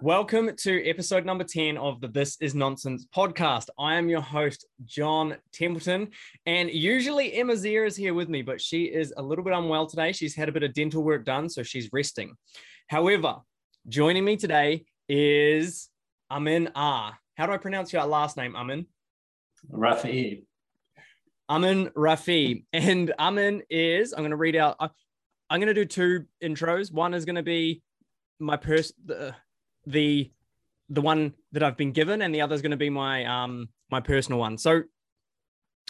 Welcome to episode number 10 of the This Is Nonsense podcast. I am your host, John Templeton, and usually Emma Zier is here with me, but she is a little bit unwell today. She's had a bit of dental work done, so she's resting. However, joining me today is Amin Ah. How do I pronounce your last name, Amin? Rafi. Amin Rafi. And Amin is, I'm going to read out, I'm going to do two intros. One is going to be my person, the the one that I've been given, and the other is going to be my um my personal one. So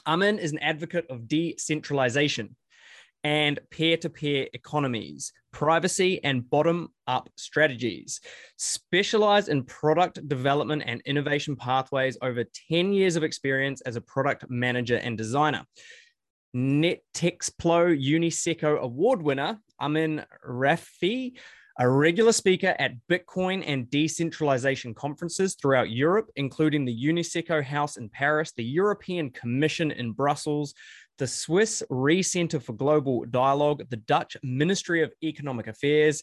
Amin is an advocate of decentralization and peer-to-peer economies, privacy and bottom-up strategies, specialized in product development and innovation pathways over 10 years of experience as a product manager and designer. NetExplo UNESCO award winner, Amin Rafi a regular speaker at Bitcoin and decentralization conferences throughout Europe, including the UNESCO House in Paris, the European Commission in Brussels, the Swiss Re Center for Global Dialogue, the Dutch Ministry of Economic Affairs,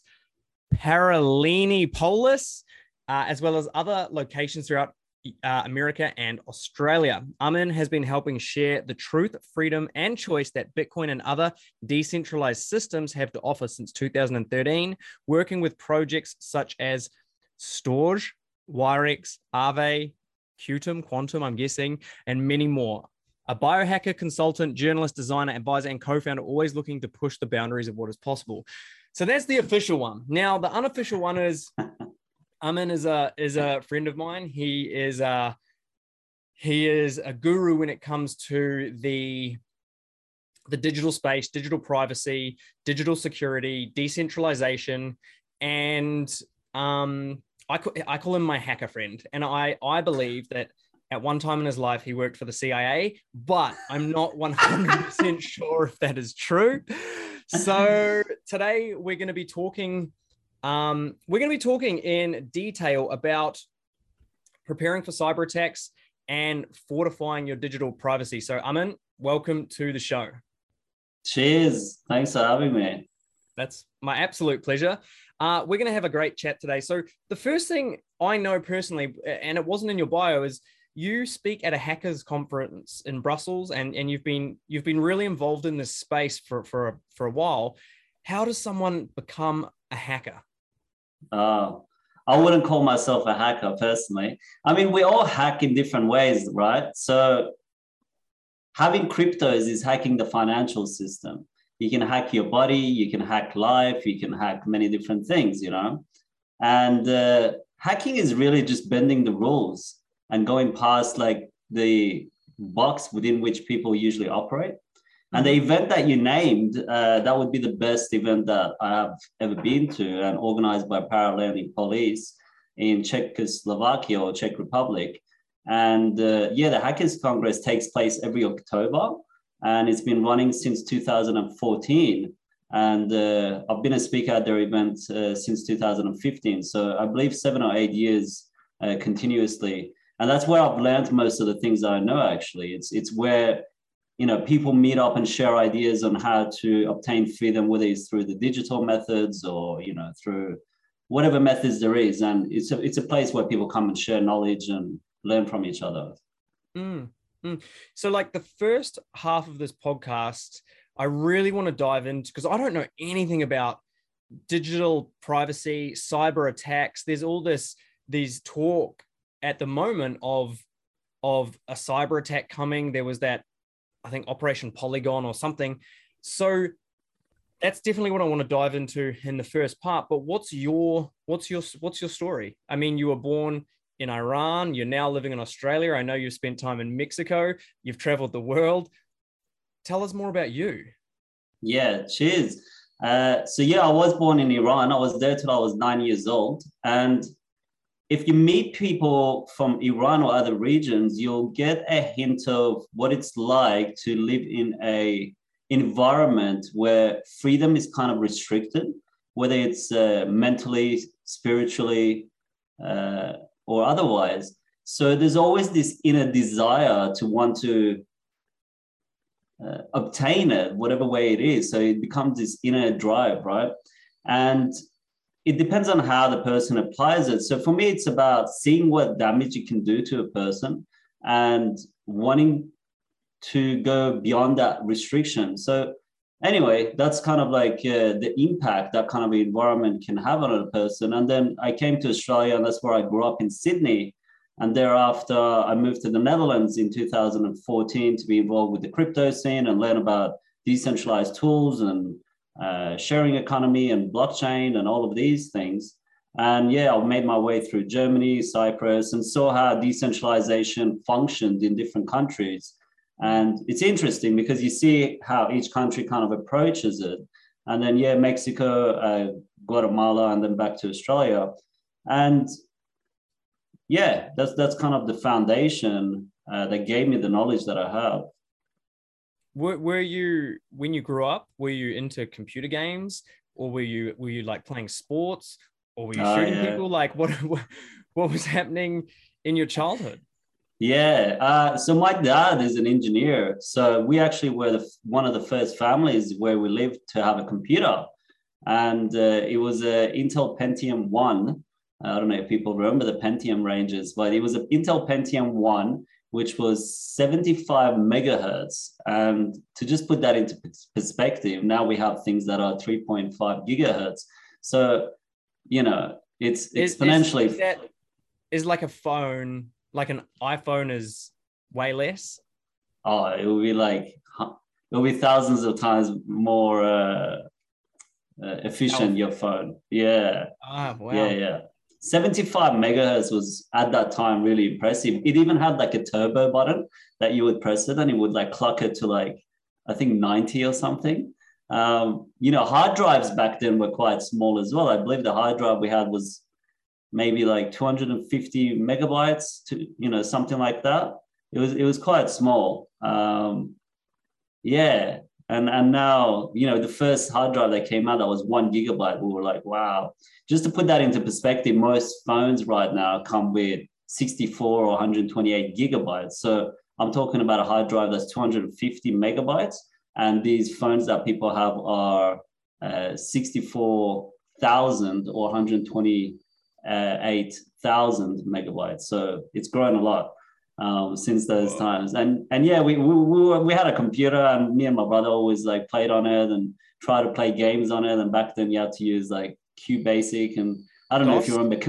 Paralelní Polis, uh, as well as other locations throughout uh, America and Australia. Amin has been helping share the truth, freedom, and choice that Bitcoin and other decentralized systems have to offer since 2013, working with projects such as Storj, Wirex, Aave, Qtum, Quantum, I'm guessing, and many more. A biohacker, consultant, journalist, designer, advisor, and co founder, always looking to push the boundaries of what is possible. So that's the official one. Now, the unofficial one is Amin is a is a friend of mine. He is a he is a guru when it comes to the the digital space, digital privacy, digital security, decentralization, and um, I, I call him my hacker friend. And I, I believe that at one time in his life, he worked for the CIA, but I'm not 100% sure if that is true. So today we're going to be talking um, we're going to be talking in detail about preparing for cyber attacks and fortifying your digital privacy. So, Amin, welcome to the show. Cheers. Thanks for having me. That's my absolute pleasure. Uh, we're going to have a great chat today. So, the first thing I know personally, and it wasn't in your bio, is you speak at a hackers conference in Brussels, and, and you've been you've been really involved in this space for for a, for a while. How does someone become a hacker? Uh, I wouldn't call myself a hacker personally. I mean, we all hack in different ways, right? So having cryptos is hacking the financial system. You can hack your body, you can hack life, you can hack many different things, you know? And uh, hacking is really just bending the rules and going past like the box within which people usually operate. And the event that you named, uh, that would be the best event that I have ever been to and organized by Paralelní Polis in Czechoslovakia or Czech Republic. And uh, yeah, the Hackers Congress takes place every October and it's been running since 2014. And uh, I've been a speaker at their event uh, since 2015. So I believe seven or eight years uh, continuously. And that's where I've learned most of the things that I know actually. It's, it's where you know, people meet up and share ideas on how to obtain freedom, whether it's through the digital methods or, you know, through whatever methods there is. And it's a, it's a place where people come and share knowledge and learn from each other. Mm, mm. So, like the first half of this podcast, I really want to dive into because I don't know anything about digital privacy, cyber attacks. There's all this, these talk at the moment of of a cyber attack coming. There was that I think Operation Polygon or something. So that's definitely what I want to dive into in the first part. But what's your what's your what's your story? I mean, you were born in Iran. You're now living in Australia. I know you've spent time in Mexico. You've traveled the world. Tell us more about you. Yeah, cheers. Uh, so yeah, I was born in Iran. I was there till I was nine years old, and if you meet people from Iran or other regions, you'll get a hint of what it's like to live in a environment where freedom is kind of restricted, whether it's uh, mentally, spiritually, uh, or otherwise. So there's always this inner desire to want to uh, obtain it, whatever way it is. So it becomes this inner drive, right? And it depends on how the person applies it. So for me, it's about seeing what damage you can do to a person and wanting to go beyond that restriction. So anyway, that's kind of like uh, the impact that kind of environment can have on a person. And then I came to Australia, and that's where I grew up in Sydney. And thereafter, I moved to the Netherlands in 2014 to be involved with the crypto scene and learn about decentralized tools and uh, sharing economy and blockchain and all of these things. And yeah, I made my way through Germany, Cyprus, and saw how decentralization functioned in different countries. And it's interesting because you see how each country kind of approaches it. And then, yeah, Mexico, uh, Guatemala, and then back to Australia. And yeah, that's that's kind of the foundation uh, that gave me the knowledge that I have. Were, were you when you grew up? Were you into computer games, or were you were you like playing sports, or were you oh, shooting yeah. people? Like what what was happening in your childhood? Yeah, uh, so my dad is an engineer. So we actually were the, one of the first families where we lived to have a computer, and uh, it was a Intel Pentium One I don't know if people remember the Pentium ranges, but it was an Intel Pentium 1, which was 75 megahertz. And to just put that into perspective, now we have things that are 3.5 gigahertz. So, you know, it's exponentially. Is, is, that, is like a phone, like an iPhone is way less? Oh, it will be like, it will be thousands of times more uh, uh, efficient, oh. your phone. Yeah. Ah, wow. Yeah, yeah. 75 megahertz was at that time really impressive. It even had like a turbo button that you would press it and it would like clock it to like, I think 90 or something. Um, you know, hard drives back then were quite small as well. I believe the hard drive we had was maybe like 250 megabytes to, you know, something like that. It was, it was quite small. Um, yeah and and now you know the first hard drive that came out that was one gigabyte we were like wow. Just to put that into perspective most phones right now come with 64 or 128 gigabytes. So i'm talking about a hard drive that's 250 megabytes. And these phones that people have are uh, 64,000 or 128,000 megabytes. So it's grown a lot um, since those times. And and yeah, we, we we, we had a computer, and me and my brother always like played on it and try to play games on it. And back then, you had to use like QBasic, and I don't know if you remember.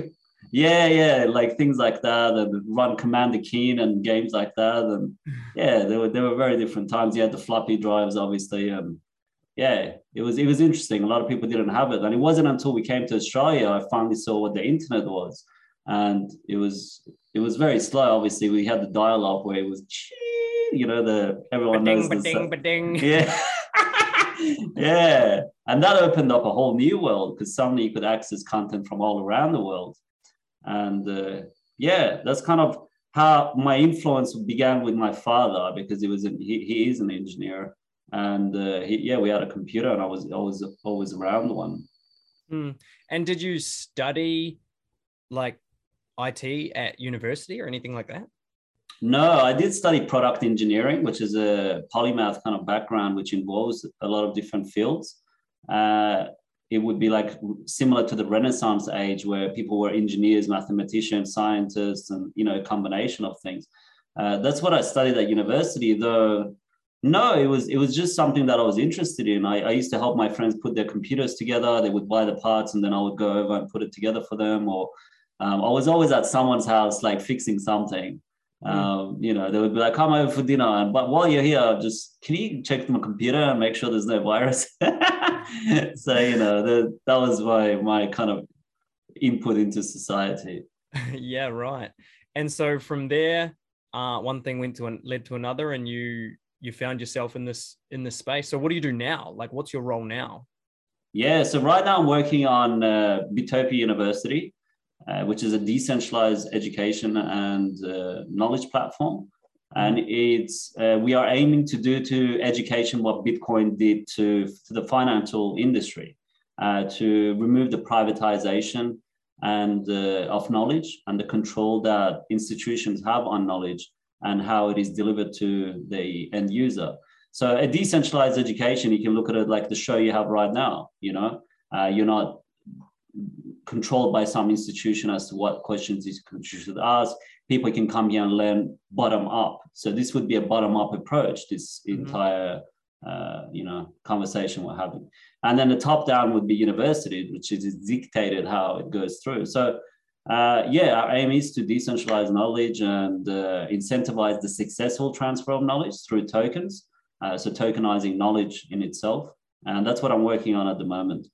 Yeah, yeah, like things like that, and run Commander Keen and games like that, and yeah, there were there were very different times. You had the floppy drives, obviously, and yeah, it was it was interesting. A lot of people didn't have it, and it wasn't until we came to Australia I finally saw what the internet was, and it was it was very slow. Obviously, we had the dial up where it was, you know, the everyone ba-ding, knows ba-ding, ba-ding. Yeah, yeah, and that opened up a whole new world because suddenly you could access content from all around the world, and uh, yeah, that's kind of how my influence began with my father because he was an, he, he is an engineer, and uh, he, yeah, we had a computer, and I was always always around one. Mm. And did you study like IT at university or anything like that? No, I did study product engineering, which is a polymath kind of background, which involves a lot of different fields. Uh, it would be like similar to the Renaissance age, where people were engineers, mathematicians, scientists, and you know, a combination of things. Uh, that's what I studied at university, though. No, it was it was just something that I was interested in. I, I used to help my friends put their computers together. They would buy the parts, and then I would go over and put it together for them, or um, I was always at someone's house, like fixing something. Hmm. Um, you know, they would be like, "Come over for dinner," And, but while you're here, just can you check my computer and make sure there's no virus? so you know, the, that was my my kind of input into society. yeah, right. And so from there, uh, one thing went to an, led to another, and you you found yourself in this in this space. So what do you do now? Like, what's your role now? Yeah, so right now I'm working on uh, Bitopia University, uh, which is a decentralized education and uh, knowledge platform. And it's uh, we are aiming to do to education what Bitcoin did to, to the financial industry, to remove the privatization and of knowledge and the control that institutions have on knowledge and how it is delivered to the end user. So a decentralized education, you can look at it like the show you have right now. You know, uh, you're not controlled by some institution as to what questions you should ask. People can come here and learn bottom up. So this would be a bottom up approach. This mm-hmm. entire uh, you know conversation we're having, and then the top down would be university, which is dictated how it goes through. So. Uh, yeah, our aim is to decentralize knowledge and uh, incentivize the successful transfer of knowledge through tokens. Uh, so tokenizing knowledge in itself, and that's what I'm working on at the moment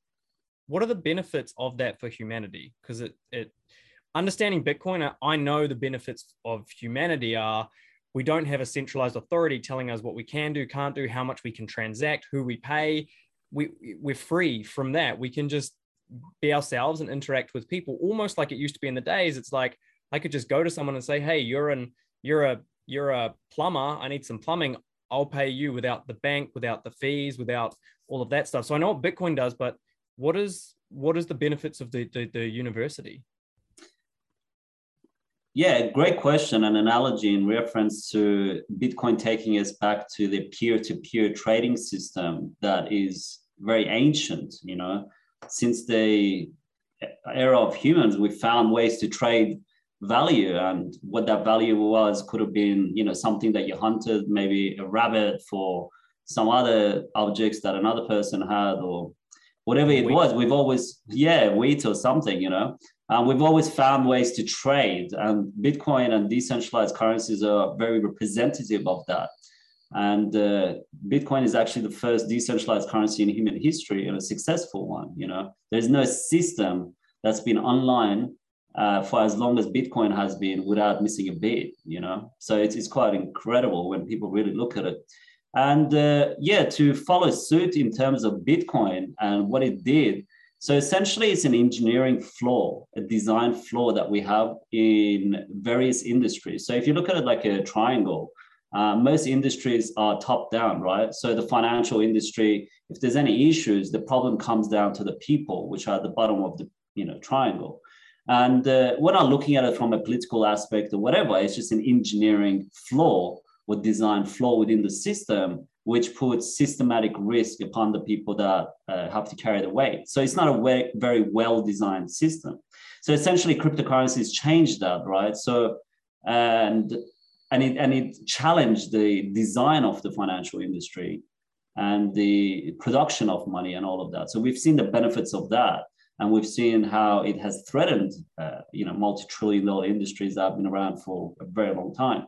what are the benefits of that for humanity? Because it, it understanding Bitcoin, I know the benefits of humanity are we don't have a centralized authority telling us what we can do, can't do, how much we can transact, who we pay. We we're free from that. We can just be ourselves and interact with people, almost like it used to be in the days. It's like I could just go to someone and say, "Hey, you're an you're a you're a plumber. I need some plumbing. I'll pay you without the bank, without the fees, without all of that stuff." So I know what Bitcoin does, but what is what is the benefits of the, the, the university? Yeah, great question. An analogy in reference to Bitcoin taking us back to the peer-to-peer trading system that is very ancient. You know, since the era of humans, we found ways to trade value, and what that value was could have been, you know, something that you hunted, maybe a rabbit for some other objects that another person had, or whatever it was, we've always, yeah, wheat or something, you know. And we've always found ways to trade, and Bitcoin and decentralized currencies are very representative of that. And uh, Bitcoin is actually the first decentralized currency in human history and a successful one. You know, there's no system that's been online uh, for as long as Bitcoin has been without missing a beat. You know, so it's, it's quite incredible when people really look at it. And uh, yeah, to follow suit in terms of Bitcoin and what it did. So essentially, it's an engineering flaw, a design flaw that we have in various industries. So if you look at it like a triangle, uh, most industries are top down, right? So the financial industry, if there's any issues, the problem comes down to the people, which are at the bottom of the you know triangle. And uh, we're not looking at it from a political aspect or whatever. It's just an engineering flaw or design flaw within the system, which puts systematic risk upon the people that uh, have to carry the weight. So it's not a way, very well designed system. So essentially, cryptocurrencies changed that, right? So and and it and it challenged the design of the financial industry and the production of money and all of that. So we've seen the benefits of that, and we've seen how it has threatened, uh, you know, multi-trillion-dollar industries that have been around for a very long time.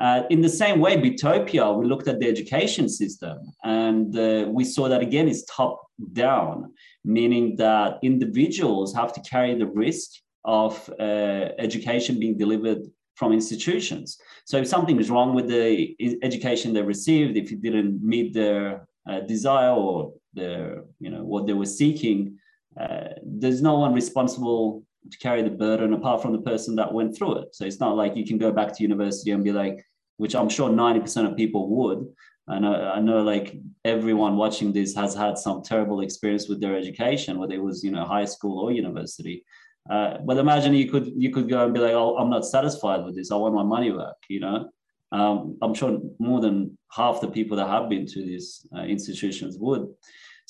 Uh, in the same way, Bitopia, we looked at the education system and uh, we saw that again is top down, meaning that individuals have to carry the risk of uh, education being delivered from institutions. So if something is wrong with the education they received, if it didn't meet their uh, desire or their, you know, what they were seeking, uh, there's no one responsible to carry the burden apart from the person that went through it. So it's not like you can go back to university and be like, which I'm sure 90% of people would. And I, I know like everyone watching this has had some terrible experience with their education, whether it was, you know, high school or university. Uh, but imagine you could you could go and be like, oh, I'm not satisfied with this. I want my money back. You know, um, I'm sure more than half the people that have been to these uh, institutions would.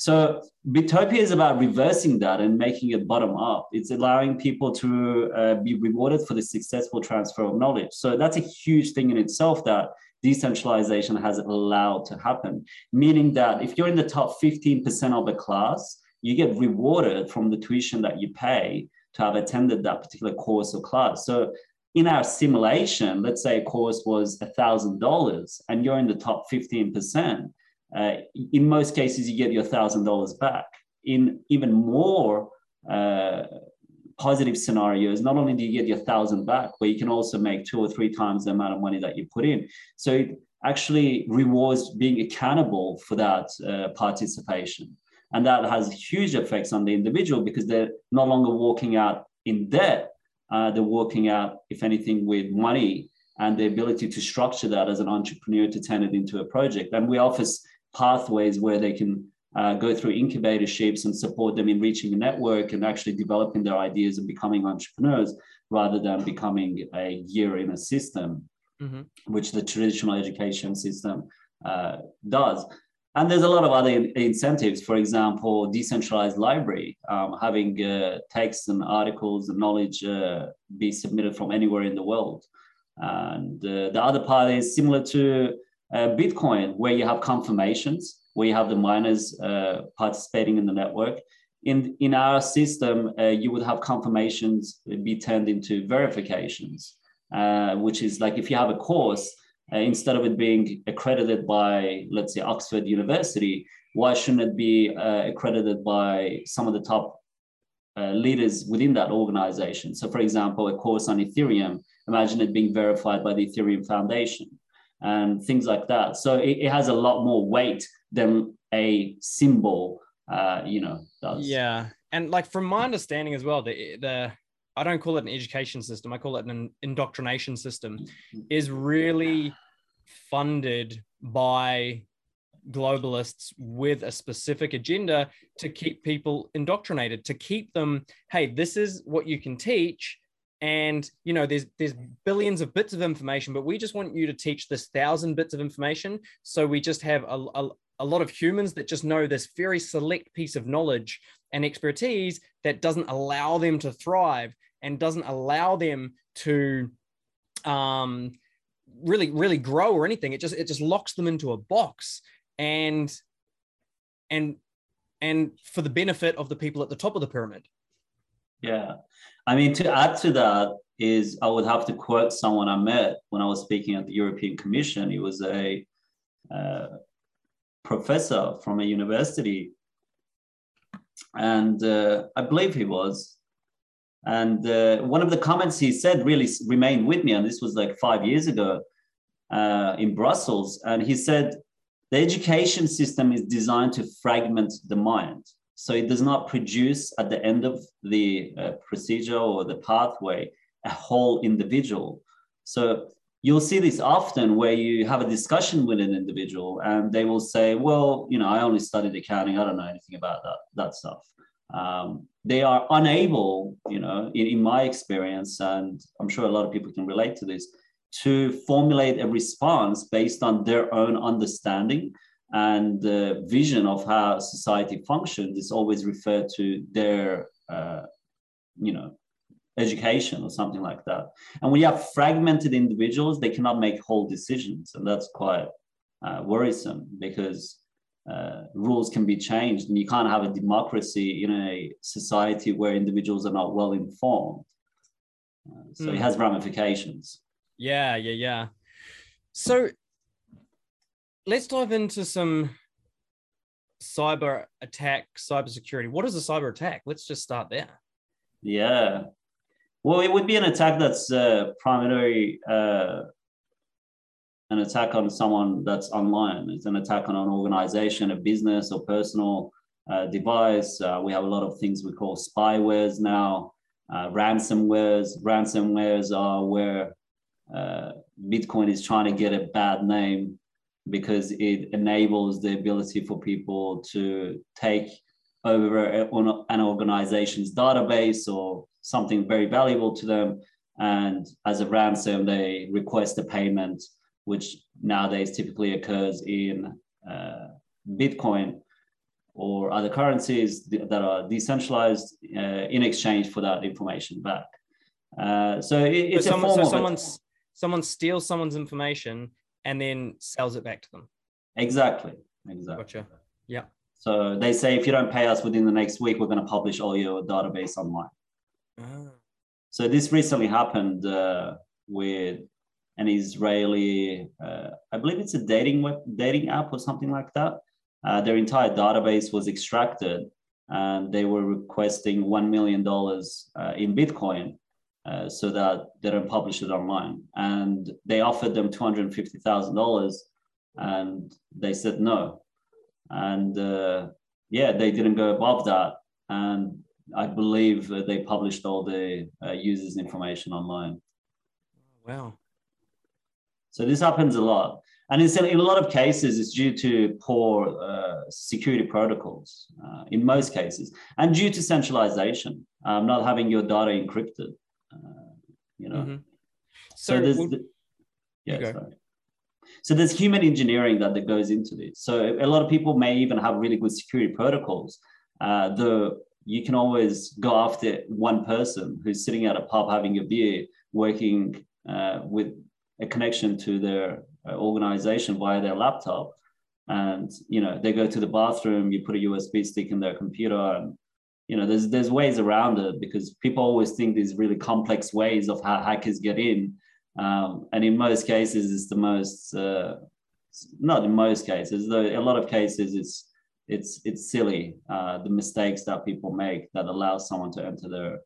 So Bitopia is about reversing that and making it bottom up. It's allowing people to uh, be rewarded for the successful transfer of knowledge. So that's a huge thing in itself that decentralization has allowed to happen. Meaning that if you're in the top 15% of a class, you get rewarded from the tuition that you pay to have attended that particular course or class. So in our simulation, let's say a course was $1,000 and you're in the top 15%, uh, in most cases, you get your thousand dollars back. In even more uh, positive scenarios, not only do you get your thousand back, but you can also make two or three times the amount of money that you put in. So it actually rewards being accountable for that uh, participation. And that has huge effects on the individual because they're no longer walking out in debt. Uh, they're walking out, if anything, with money and the ability to structure that as an entrepreneur to turn it into a project. And we offer pathways where they can uh, go through incubatorships and support them in reaching a network and actually developing their ideas and becoming entrepreneurs rather than becoming a year in a system, mm-hmm. which the traditional education system uh, does. and there's a lot of other incentives. For example, decentralized library, um, having uh, texts and articles and knowledge uh, be submitted from anywhere in the world. And uh, the other part is similar to Bitcoin, where you have confirmations, where you have the miners uh, participating in the network. In, in our system, uh, you would have confirmations be turned into verifications, which is like if you have a course, uh, instead of it being accredited by, let's say, Oxford University, why shouldn't it be uh, accredited by some of the top uh, leaders within that organization? So, for example, a course on Ethereum, imagine it being verified by the Ethereum Foundation and things like that. So, it, it has a lot more weight than a symbol, uh, you know, does. Yeah. And like from my understanding as well, the, the I don't call it an education system, I call it an indoctrination system, mm-hmm. is really funded by globalists with a specific agenda to keep people indoctrinated, to keep them, hey, this is what you can teach. And you know, there's there's billions of bits of information, but we just want you to teach this thousand bits of information. So we just have a, a, a lot of humans that just know this very select piece of knowledge and expertise that doesn't allow them to thrive and doesn't allow them to um, really really grow or anything. It just it just locks them into a box. And and and for the benefit of the people at the top of the pyramid. Yeah i mean to add to that is i would have to quote someone i met when i was speaking at the european commission he was a uh, professor from a university and uh, i believe he was and uh, one of the comments he said really remained with me, and this was like five years ago uh, in Brussels. And he said, the education system is designed to fragment the mind. So it does not produce at the end of the uh, procedure or the pathway a whole individual. So you'll see this often where you have a discussion with an individual and they will say, well, you know, I only studied accounting. I don't know anything about that, that stuff um, they are unable, you know, in, in my experience, and I'm sure a lot of people can relate to this, to formulate a response based on their own understanding and the vision of how society functions is always referred to their, uh, you know, education or something like that. And when you have fragmented individuals, they cannot make whole decisions, and that's quite uh, worrisome because uh, rules can be changed and you can't have a democracy in a society where individuals are not well informed uh, so mm. it hmm. has ramifications yeah yeah yeah so let's dive into some cyber attack cyber security what is a cyber attack let's just start there yeah well it would be an attack that's uh, primarily uh, an attack on someone that's online. It's an attack on an organization, a business, or personal uh, device. Uh, we have a lot of things we call spywares now, uh, ransomwares. Ransomwares are where uh, Bitcoin is trying to get a bad name because it enables the ability for people to take over an organization's database or something very valuable to them. And as a ransom, they request a payment which nowadays typically occurs in uh, Bitcoin or other currencies that are decentralized uh, in exchange for that information back. Uh, so it, it's so a form so someone, someone steals someone's information and then sells it back to them. Exactly. Exactly. Gotcha. Yeah. So they say if you don't pay us within the next week, we're going to publish all your database online. Oh. So this recently happened uh, with an Israeli, uh, I believe it's a dating web, dating app or something like that. Uh, their entire database was extracted, and they were requesting one million dollars uh, in Bitcoin uh, so that they don't publish it online. And they offered them two hundred fifty thousand dollars, and they said no. And uh, yeah, they didn't go above that, and I believe they published all the uh, users' information online. Wow. So this happens a lot. And in, in a lot of cases, it's due to poor uh, security protocols uh, in most cases, and due to centralization, um, not having your data encrypted. Uh, you know. Mm-hmm. So, so, there's, the, yeah, sorry. So there's human engineering that, that goes into this. So a lot of people may even have really good security protocols. Uh, the you can always go after one person who's sitting at a pub having a beer, working uh, with a connection to their uh, organization via their laptop, and you know they go to the bathroom. You put a USB stick in their computer, and you know there's there's ways around it because people always think these really complex ways of how hackers get in um, and in most cases, it's the most, uh, not in most cases, though a lot of cases, it's it's it's silly uh, the mistakes that people make that allow someone to enter their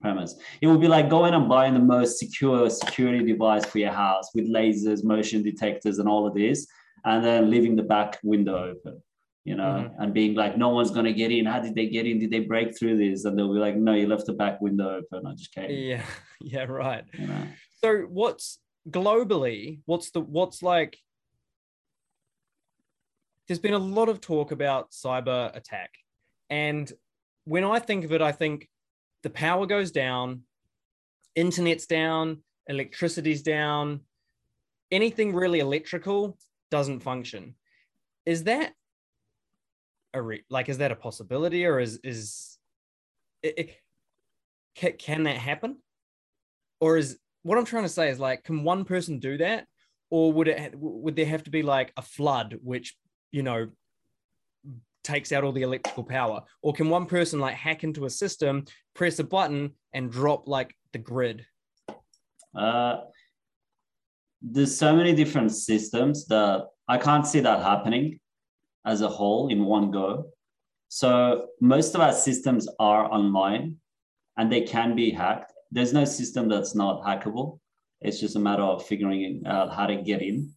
premise. It would be like going and buying the most secure security device for your house with lasers, motion detectors, and all of this, and then leaving the back window open. You know, mm-hmm. and being like, no one's gonna get in. How did they get in? Did they break through this? And they'll be like, no, you left the back window open. I just came. Yeah, yeah, right. You know? So what's globally, what's the what's like there's been a lot of talk about cyber attack. And when I think of it, I think the power goes down, internet's down, electricity's down, anything really electrical doesn't function. Is that a re- like is that a possibility or is is it, it, can, can that happen? Or is what I'm trying to say is like, can one person do that, or would it would there have to be like a flood, which you know takes out all the electrical power, or can one person like hack into a system, press a button, and drop like the grid? Uh, there's so many different systems that I can't see that happening as a whole in one go. So most of our systems are online and they can be hacked there's no system that's not hackable. It's just a matter of figuring out how to get in.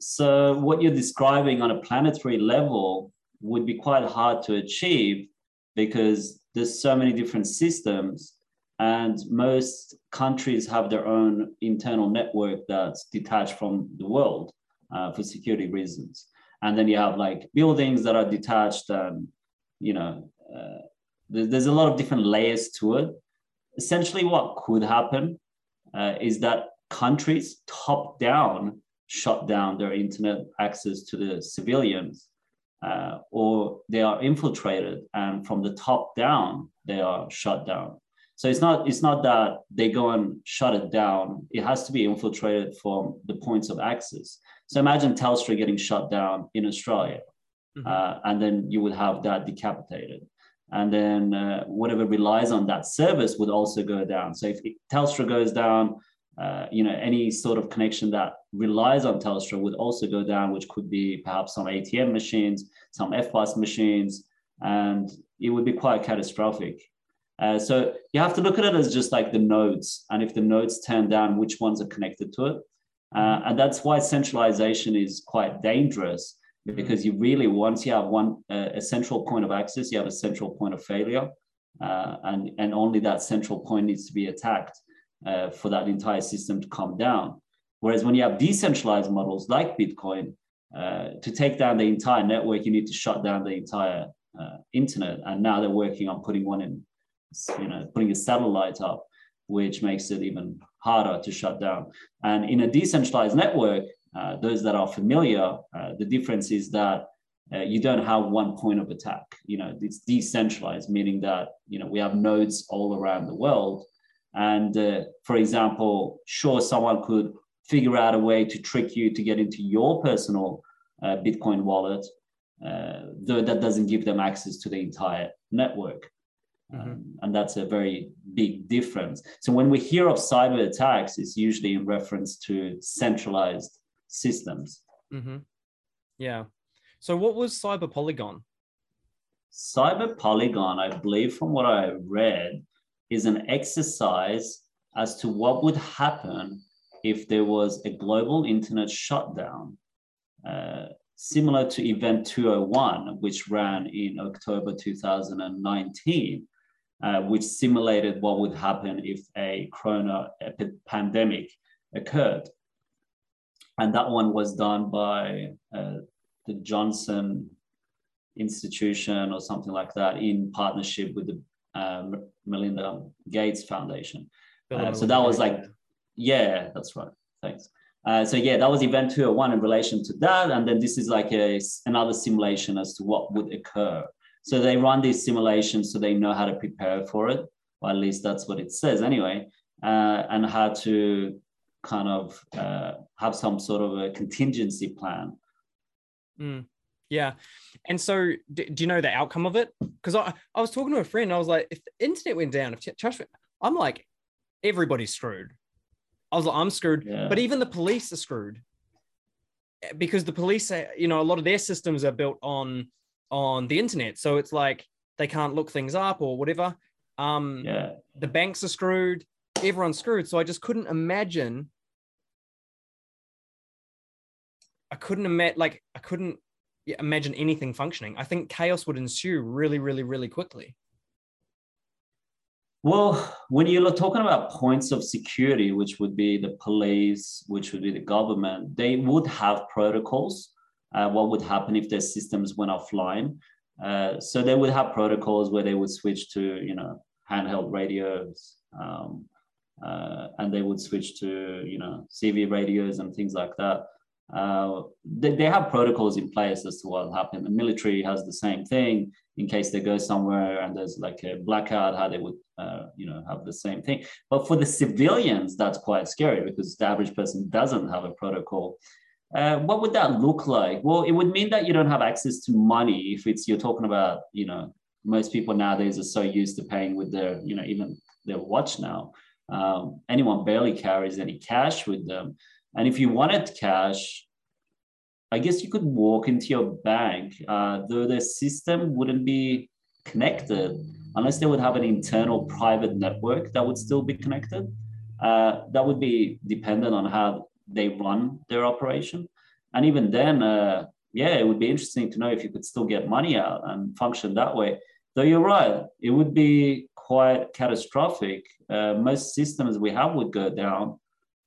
So what you're describing on a planetary level would be quite hard to achieve because there's so many different systems and most countries have their own internal network that's detached from the world uh, for security reasons and then you have like buildings that are detached and you know uh, there's a lot of different layers to it. Essentially what could happen uh, is that countries top down shut down their internet access to the civilians uh, or they are infiltrated and from the top down they are shut down so it's not it's not that they go and shut it down it has to be infiltrated from the points of access so imagine telstra getting shut down in australia mm-hmm. uh, and then you would have that decapitated and then uh, whatever relies on that service would also go down. So if Telstra goes down, uh, you know, any sort of connection that relies on Telstra would also go down, which could be perhaps some ATM machines, some EFTPOS machines, and it would be quite catastrophic. Uh, so you have to look at it as just like the nodes, and if the nodes turn down, which ones are connected to it, uh, and that's why centralization is quite dangerous because you really once you have one uh, a central point of access you have a central point of failure uh, and and only that central point needs to be attacked uh, for that entire system to come down. Whereas when you have decentralized models like bitcoin uh, to take down the entire network you need to shut down the entire uh, internet. And now they're working on putting one in you know putting a satellite up which makes it even harder to shut down and in a decentralized network uh, those that are familiar, uh, the difference is that uh, you don't have one point of attack. You know, it's decentralized, meaning that you know we have nodes all around the world. And uh, for example, sure, someone could figure out a way to trick you to get into your personal uh, Bitcoin wallet, though that doesn't give them access to the entire network. Mm-hmm. Um, and that's a very big difference. So when we hear of cyber attacks, it's usually in reference to centralized systems. Mm-hmm. Yeah. So, what was Cyber Polygon? Cyber Polygon, I believe, from what I read, is an exercise as to what would happen if there was a global internet shutdown, uh, similar to Event 201, which ran in October 2019, uh, which simulated what would happen if a corona pandemic occurred and that one was done by uh, the Johnson Institution or something like that in partnership with the um, Melinda Gates Foundation. Uh, so that was like, yeah, that's right. Thanks. Uh, so yeah, that was event 201 in relation to that. And then this is like a, another simulation as to what would occur. So they run these simulations so they know how to prepare for it, or at least that's what it says anyway, uh, and how to kind of uh, have some sort of a contingency plan. Mm, yeah. And so do, do, you know the outcome of it? Because I, I was talking to a friend, I was like, if the internet went down, if Josh, I'm like, everybody's screwed. I was like, I'm screwed. Yeah. But even the police are screwed because the police, you know, a lot of their systems are built on on the internet. So it's like they can't look things up or whatever. Um, yeah. The banks are screwed. Everyone's screwed. So I just couldn't imagine. I couldn't imagine, like, I couldn't imagine anything functioning. I think chaos would ensue really, really, really quickly. Well, when you're talking about points of security, which would be the police, which would be the government, they would have protocols uh, what would happen if their systems went offline. Uh, so they would have protocols where they would switch to, you know, handheld radios, um, uh, and they would switch to, you know, CB radios and things like that. Uh, they, they have protocols in place as to what will happen. The military has the same thing in case they go somewhere and there's like a blackout, how they would, uh, you know, have the same thing. But for the civilians, that's quite scary because the average person doesn't have a protocol. Uh, what would that look like? Well, it would mean that you don't have access to money if it's you're talking about, you know, most people nowadays are so used to paying with their, you know, even their watch now. Um, anyone barely carries any cash with them. And if you wanted cash, I guess you could walk into your bank, uh, though the system wouldn't be connected unless they would have an internal private network that would still be connected. Uh, that would be dependent on how they run their operation. And even then, uh, yeah, it would be interesting to know if you could still get money out and function that way. Though you're right, it would be quite catastrophic. Uh, most systems we have would go down.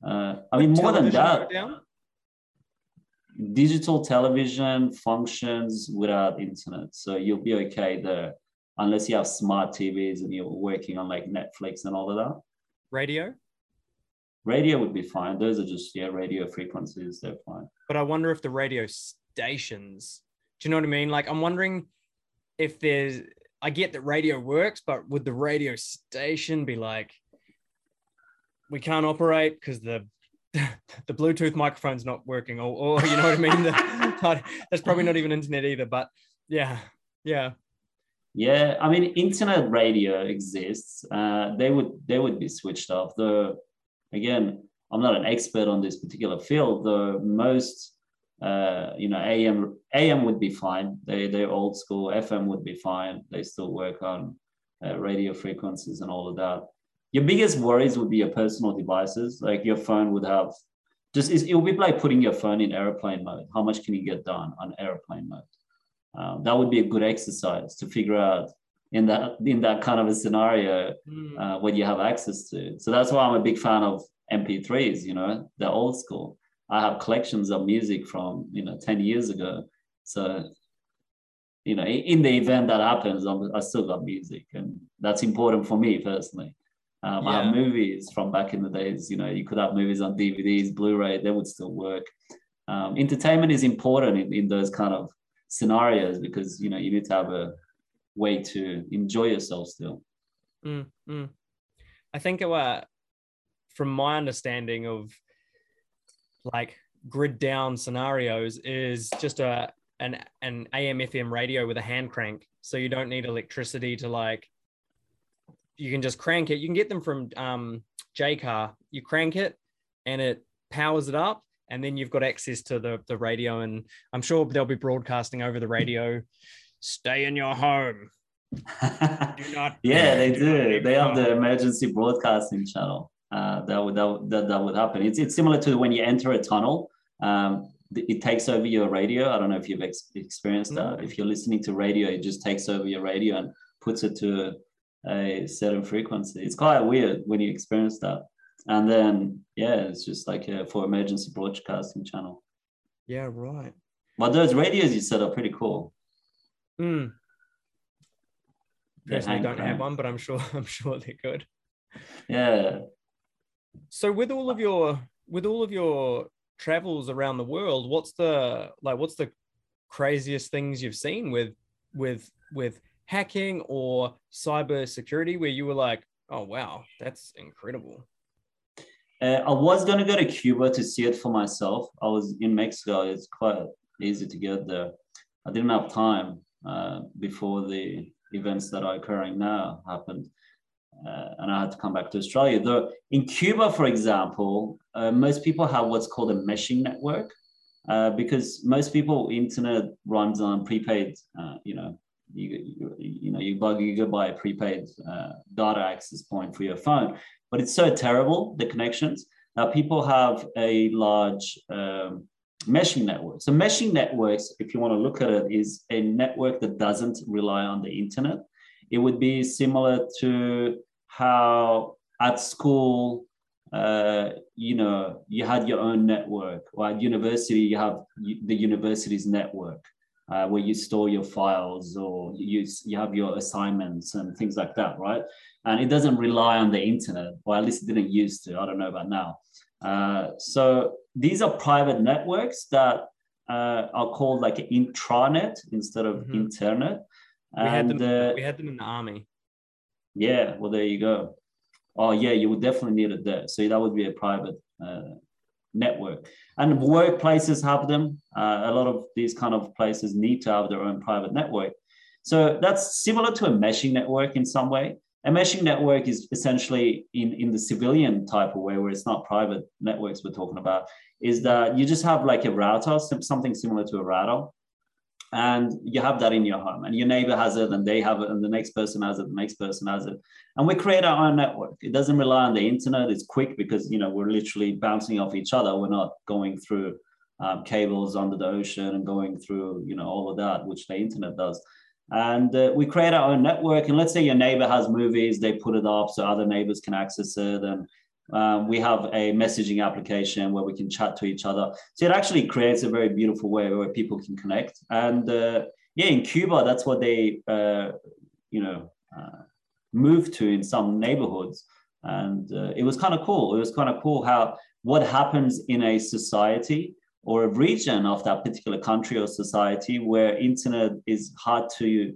Uh, I mean, more than that, digital television functions without internet. So you'll be okay there, unless you have smart TVs and you're working on like Netflix and all of that. Radio? Radio would be fine. Those are just yeah, radio frequencies. They're fine. But I wonder if the radio stations. Do you know what I mean? Like I'm wondering if there's. I get that radio works, but would the radio station be like, we can't operate because the the Bluetooth microphone's not working, or, or you know what I mean? the, that's probably not even internet either. But yeah, yeah. Yeah, I mean, internet radio exists. Uh, they would they would be switched off. The again, I'm not an expert on this particular field, though most uh, you know, AM AM would be fine. They they're old school. FM would be fine. They still work on uh, radio frequencies and all of that. Your biggest worries would be your personal devices. Like your phone would have just it would be like putting your phone in airplane mode. How much can you get done on airplane mode? Um, that would be a good exercise to figure out in that in that kind of a scenario mm. uh, what you have access to. So that's why I'm a big fan of MP3s. You know, they're old school. I have collections of music from you know 10 years ago. So you know, in the event that happens, I'm, i still got music, and that's important for me personally. Um, yeah. I have movies from back in the days. You know, you could have movies on DVDs, Blu-ray, they would still work. Um, entertainment is important in, in those kind of scenarios because you know you need to have a way to enjoy yourself still. Mm, mm. I think it, uh, from my understanding of like grid down scenarios is just a an an AM FM radio with a hand crank, so you don't need electricity to like. You can just crank it. You can get them from um, Jaycar. You crank it, and it powers it up, and then you've got access to the the radio. And I'm sure they'll be broadcasting over the radio stay in your home. do not. yeah, they do. They have the emergency broadcasting channel. Uh, that would that, that that would happen. It's it's similar to when you enter a tunnel. Um, it takes over your radio. I don't know if you've ex- experienced that. If you're listening to radio, it just takes over your radio and puts it to a, a certain frequency. It's quite weird when you experience that. And then yeah, it's just like a, for emergency broadcasting channel. Yeah, right. But those radios you said are pretty cool. Mm. Personally, don't have one, but I'm sure I'm sure they could. Yeah. So with all of your with all of your travels around the world, what's the like what's the craziest things you've seen with with with hacking or cyber security where you were like, oh wow, that's incredible? Uh, I was going to go to Cuba to see it for myself. I was in Mexico. It's quite easy to get there. I didn't have time uh, before the events that are occurring now happened. Uh, and I had to come back to Australia. Though in Cuba, for example, uh, most people have what's called a meshing network uh, because most people internet runs on prepaid. Uh, you know, you, you, you know you buy you go buy a prepaid data access point for your phone, but it's so terrible the connections. Now people have a large um, meshing networks. So meshing networks, if you want to look at it, is a network that doesn't rely on the internet. It would be similar to how at school, uh, you know, you had your own network, or at university, you have the university's network. Uh, where you store your files or you, you have your assignments and things like that, right? And it doesn't rely on the internet, or at least it didn't used to. I don't know about now. Uh, so these are private networks that uh, are called like intranet instead of mm-hmm. internet. We had them. Uh, we had them in the army. Yeah, well, there you go. Oh, yeah, you would definitely need it there. So that would be a private uh, network. And workplaces have them. Uh, a lot of these kind of places need to have their own private network. So that's similar to a meshing network in some way. A meshing network is essentially in, in the civilian type of way, where it's not private networks we're talking about, is that you just have like a router, something similar to a router, and you have that in your home and your neighbor has it and they have it and the next person has it the next person has it. And we create our own network. It doesn't rely on the internet it's quick because you know we're literally bouncing off each other. We're not going through um, cables under the ocean and going through you know all of that which the internet does and uh, we create our own network and let's say your neighbor has movies they put it up so other neighbors can access it and um, we have a messaging application where we can chat to each other. So it actually creates a very beautiful way where people can connect. And uh, yeah, in Cuba, that's what they, uh, you know, uh, moved to in some neighborhoods. And uh, it was kind of cool. It was kind of cool how what happens in a society or a region of that particular country or society where internet is hard to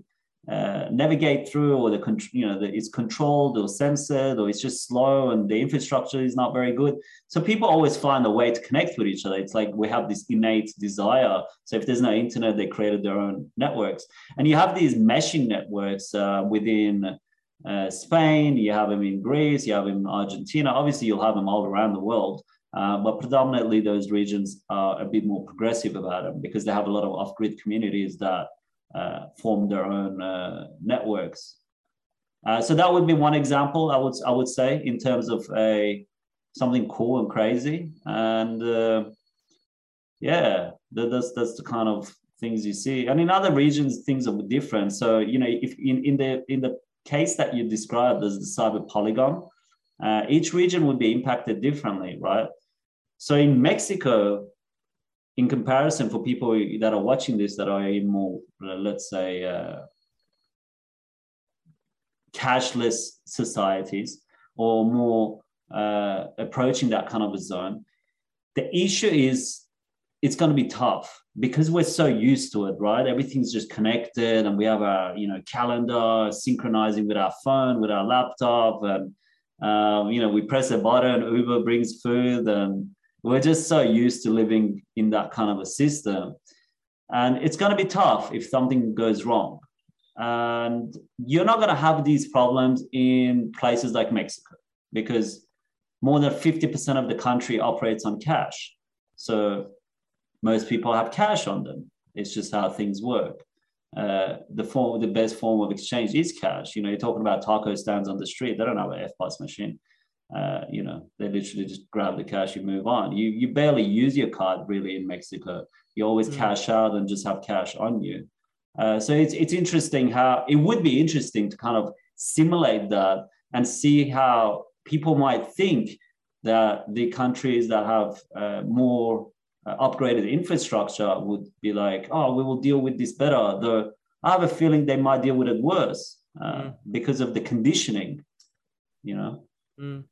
uh, navigate through or the you know the, it's controlled or censored or it's just slow and the infrastructure is not very good. So people always find a way to connect with each other. It's like we have this innate desire. So if there's no internet they created their own networks. And you have these meshing networks uh, within uh, spain you have them in greece you have them in argentina. Obviously you'll have them all around the world uh, but predominantly those regions are a bit more progressive about them because they have a lot of off-grid communities that uh, form their own uh, networks. Uh, so that would be one example I would I would say in terms of a something cool and crazy. And yeah that's that's the kind of things you see. And in other regions things are different. So you know if in, in the in the case that you described as the cyber polygon uh, each region would be impacted differently right so in mexico in comparison for people that are watching this that are in more let's say uh, cashless societies or more uh, approaching that kind of a zone the issue is it's going to be tough because we're so used to it right? Everything's just connected and we have our you know calendar synchronizing with our phone with our laptop and um, you know we press a button uber brings food and we're just so used to living in that kind of a system. And it's going to be tough if something goes wrong. And you're not going to have these problems in places like Mexico because more than 50% of the country operates on cash. So most people have cash on them. It's just how things work. Uh, the form, the best form of exchange is cash. You know, you're talking about taco stands on the street. They don't have an EFTPOS machine uh, you know, they literally just grab the cash, you move on. You you barely use your card really in Mexico. You always mm. cash out and just have cash on you. Uh, so it's it's interesting how it would be interesting to kind of simulate that and see how people might think that the countries that have uh, more uh, upgraded infrastructure would be like, oh, we will deal with this better. Though I have a feeling they might deal with it worse uh, mm. because of the conditioning, you know. Mm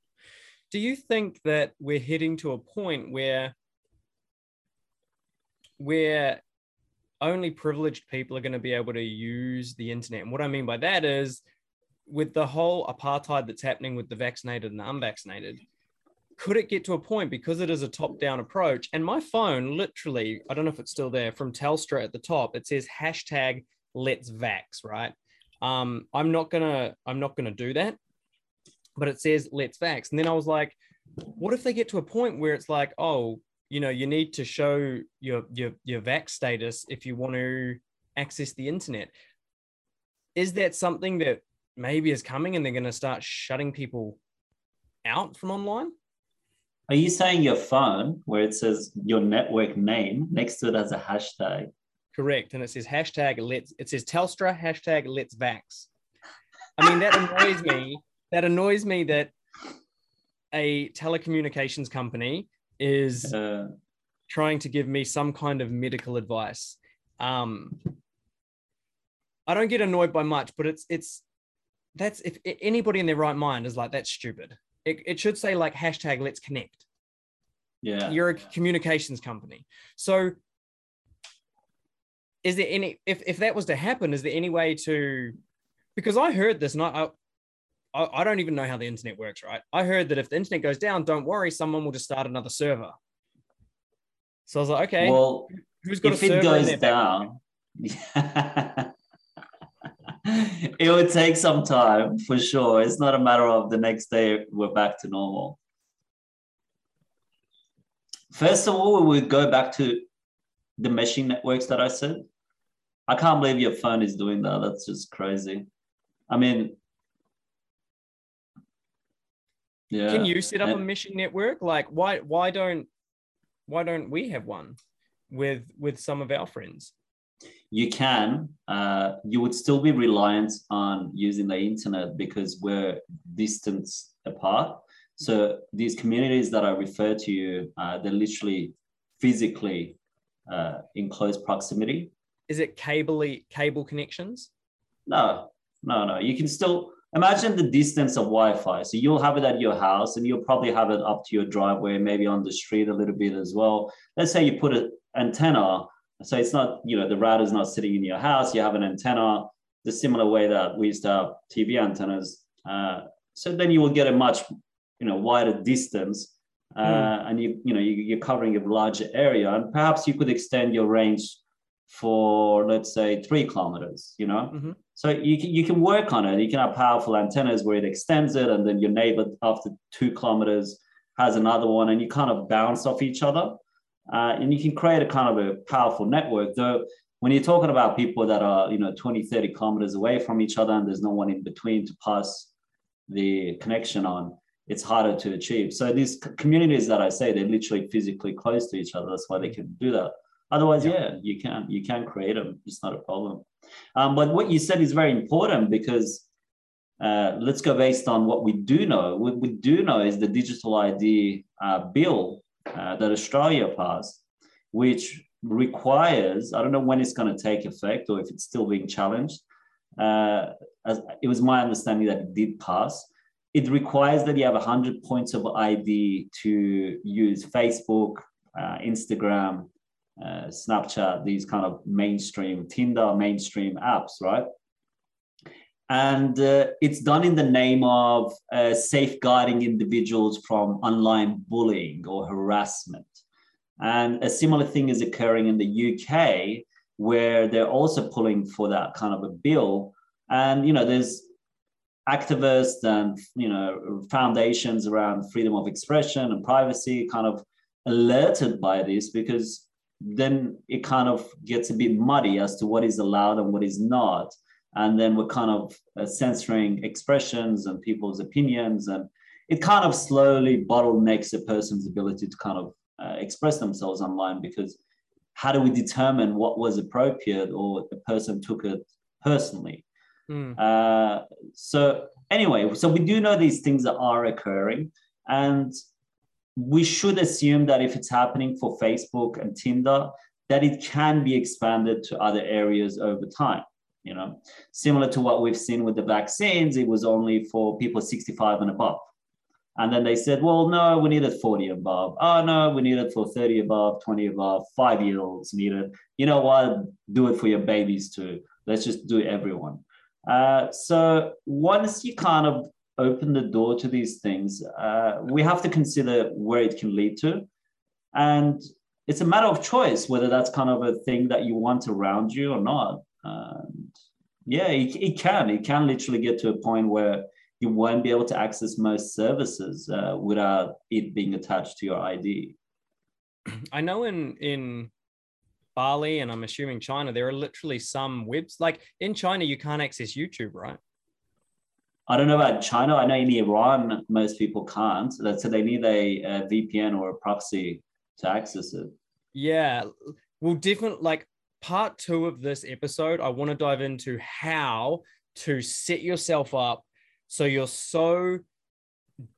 do you think that we're heading to a point where where only privileged people are going to be able to use the internet. And what I mean by that is with the whole apartheid that's happening with the vaccinated and the unvaccinated, could it get to a point because it is a top down approach? And my phone, literally, I don't know if it's still there from Telstra at the top, it says hashtag let's vax, right? Um, I'm not gonna, I'm not gonna do that, but it says let's vax. And then I was like, what if they get to a point where it's like, oh, you know, you need to show your your your vax status if you want to access the internet. Is that something that maybe is coming and they're going to start shutting people out from online? Are you saying your phone, where it says your network name next to it as a hashtag? Correct, and it says hashtag let's. It says Telstra hashtag let's vax. I mean that annoys me. That annoys me that a telecommunications company is uh, trying to give me some kind of medical advice. Um, I don't get annoyed by much, but it's it's that's if anybody in their right mind is like that's stupid. It, it should say like hashtag let's connect. Yeah, you're a communications company, so is there any if if that was to happen? Is there any way to? Because I heard this, and I, I, I don't even know how the internet works, right? I heard that if the internet goes down, don't worry, someone will just start another server. So I was like, okay, well, who's got if a server it goes down, it would take some time for sure. It's not a matter of the next day we're back to normal. First of all, we would go back to the meshing networks that I said. I can't believe your phone is doing that. That's just crazy. I mean, yeah. Can you set up and, a meshing network? Like, why why don't why don't we have one with with some of our friends? You can. Uh, you would still be reliant on using the internet because we're distance apart. So these communities that I refer to you, uh, they're literally physically uh, in close proximity. Is it cable cable connections? No, no, no. You can still imagine the distance of Wi-Fi. So you'll have it at your house, and you'll probably have it up to your driveway, maybe on the street a little bit as well. Let's say you put an antenna. So it's not, you know, the router is not sitting in your house. You have an antenna, the similar way that we used to have TV antennas. Uh, so then you will get a much, you know, wider distance uh, mm. and you you know you, are covering a larger area and perhaps you could extend your range for let's say three kilometers you know mm-hmm. so you can, you can work on it you can have powerful antennas where it extends it and then your neighbor after two kilometers has another one and you kind of bounce off each other uh, and you can create a kind of a powerful network though when you're talking about people that are you know 20 30 kilometers away from each other and there's no one in between to pass the connection on it's harder to achieve. So these communities that I say, they're literally physically close to each other. That's why they can do that. Otherwise, yeah, yeah you can you can create them. It's not a problem. Um, but what you said is very important because uh, let's go based on what we do know. What we do know is the digital ID uh, bill uh, that Australia passed, which requires I don't know when it's going to take effect or if it's still being challenged. Uh, as, it was my understanding that it did pass it requires that you have 100 points of ID to use Facebook, uh, Instagram, uh, Snapchat, these kind of mainstream, Tinder, mainstream apps, right? And uh, it's done in the name of uh, safeguarding individuals from online bullying or harassment. And a similar thing is occurring in the UK, where they're also pulling for that kind of a bill. And you know, there's activists and you know foundations around freedom of expression and privacy kind of alerted by this because then it kind of gets a bit muddy as to what is allowed and what is not. And then we're kind of uh, censoring expressions and people's opinions. And it kind of slowly bottlenecks a person's ability to kind of uh, express themselves online because how do we determine what was appropriate or the person took it personally? Mm. Uh, so anyway, so we do know these things that are occurring, and we should assume that if it's happening for Facebook and Tinder, that it can be expanded to other areas over time. You know, similar to what we've seen with the vaccines, it was only for people 65 and above. And then they said, well, no, we need it 40 above. Oh, no, we need it for 30 above, 20 above, five year olds need it. You know what? Do it for your babies too. Let's just do everyone. Uh, so once you kind of open the door to these things, uh, we have to consider where it can lead to. And it's a matter of choice whether that's kind of a thing that you want around you or not. And yeah, it, it can. It can literally get to a point where you won't be able to access most services uh, without it being attached to your ID. I know in in Bali and I'm assuming China, there are literally some webs like in China you can't access YouTube, right? I don't know about China. I know in Iran most people can't. So they need a, a VPN or a proxy to access it. Yeah, well, different like part two of this episode. I want to dive into how to set yourself up so you're so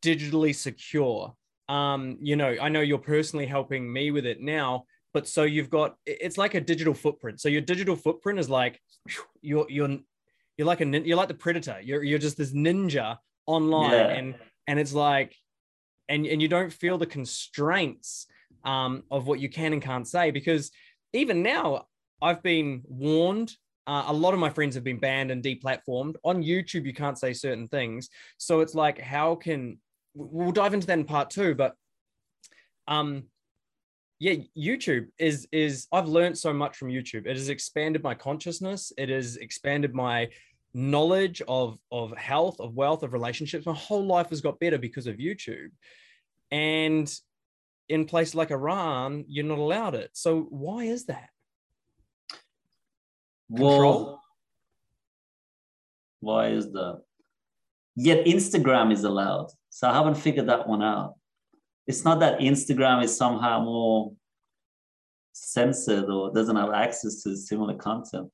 digitally secure. Um, you know, I know you're personally helping me with it now, but so you've got it's like a digital footprint. So your digital footprint is like you're you're you're like a you're like the predator. You're you're just this ninja online, yeah. and and it's like, and and you don't feel the constraints um, of what you can and can't say because even now I've been warned uh, a lot of my friends have been banned and deplatformed. On YouTube, you can't say certain things. So it's like, how can we'll dive into that in part two, but um yeah, YouTube is is I've learned so much from YouTube. It has expanded my consciousness, it has expanded my knowledge of of health, of wealth, of relationships. My whole life has got better because of YouTube. And in places like Iran, you're not allowed it. So why is that? Control? Well, why is that? Yet Instagram is allowed. So I haven't figured that one out. It's not that Instagram is somehow more censored or doesn't have access to similar content.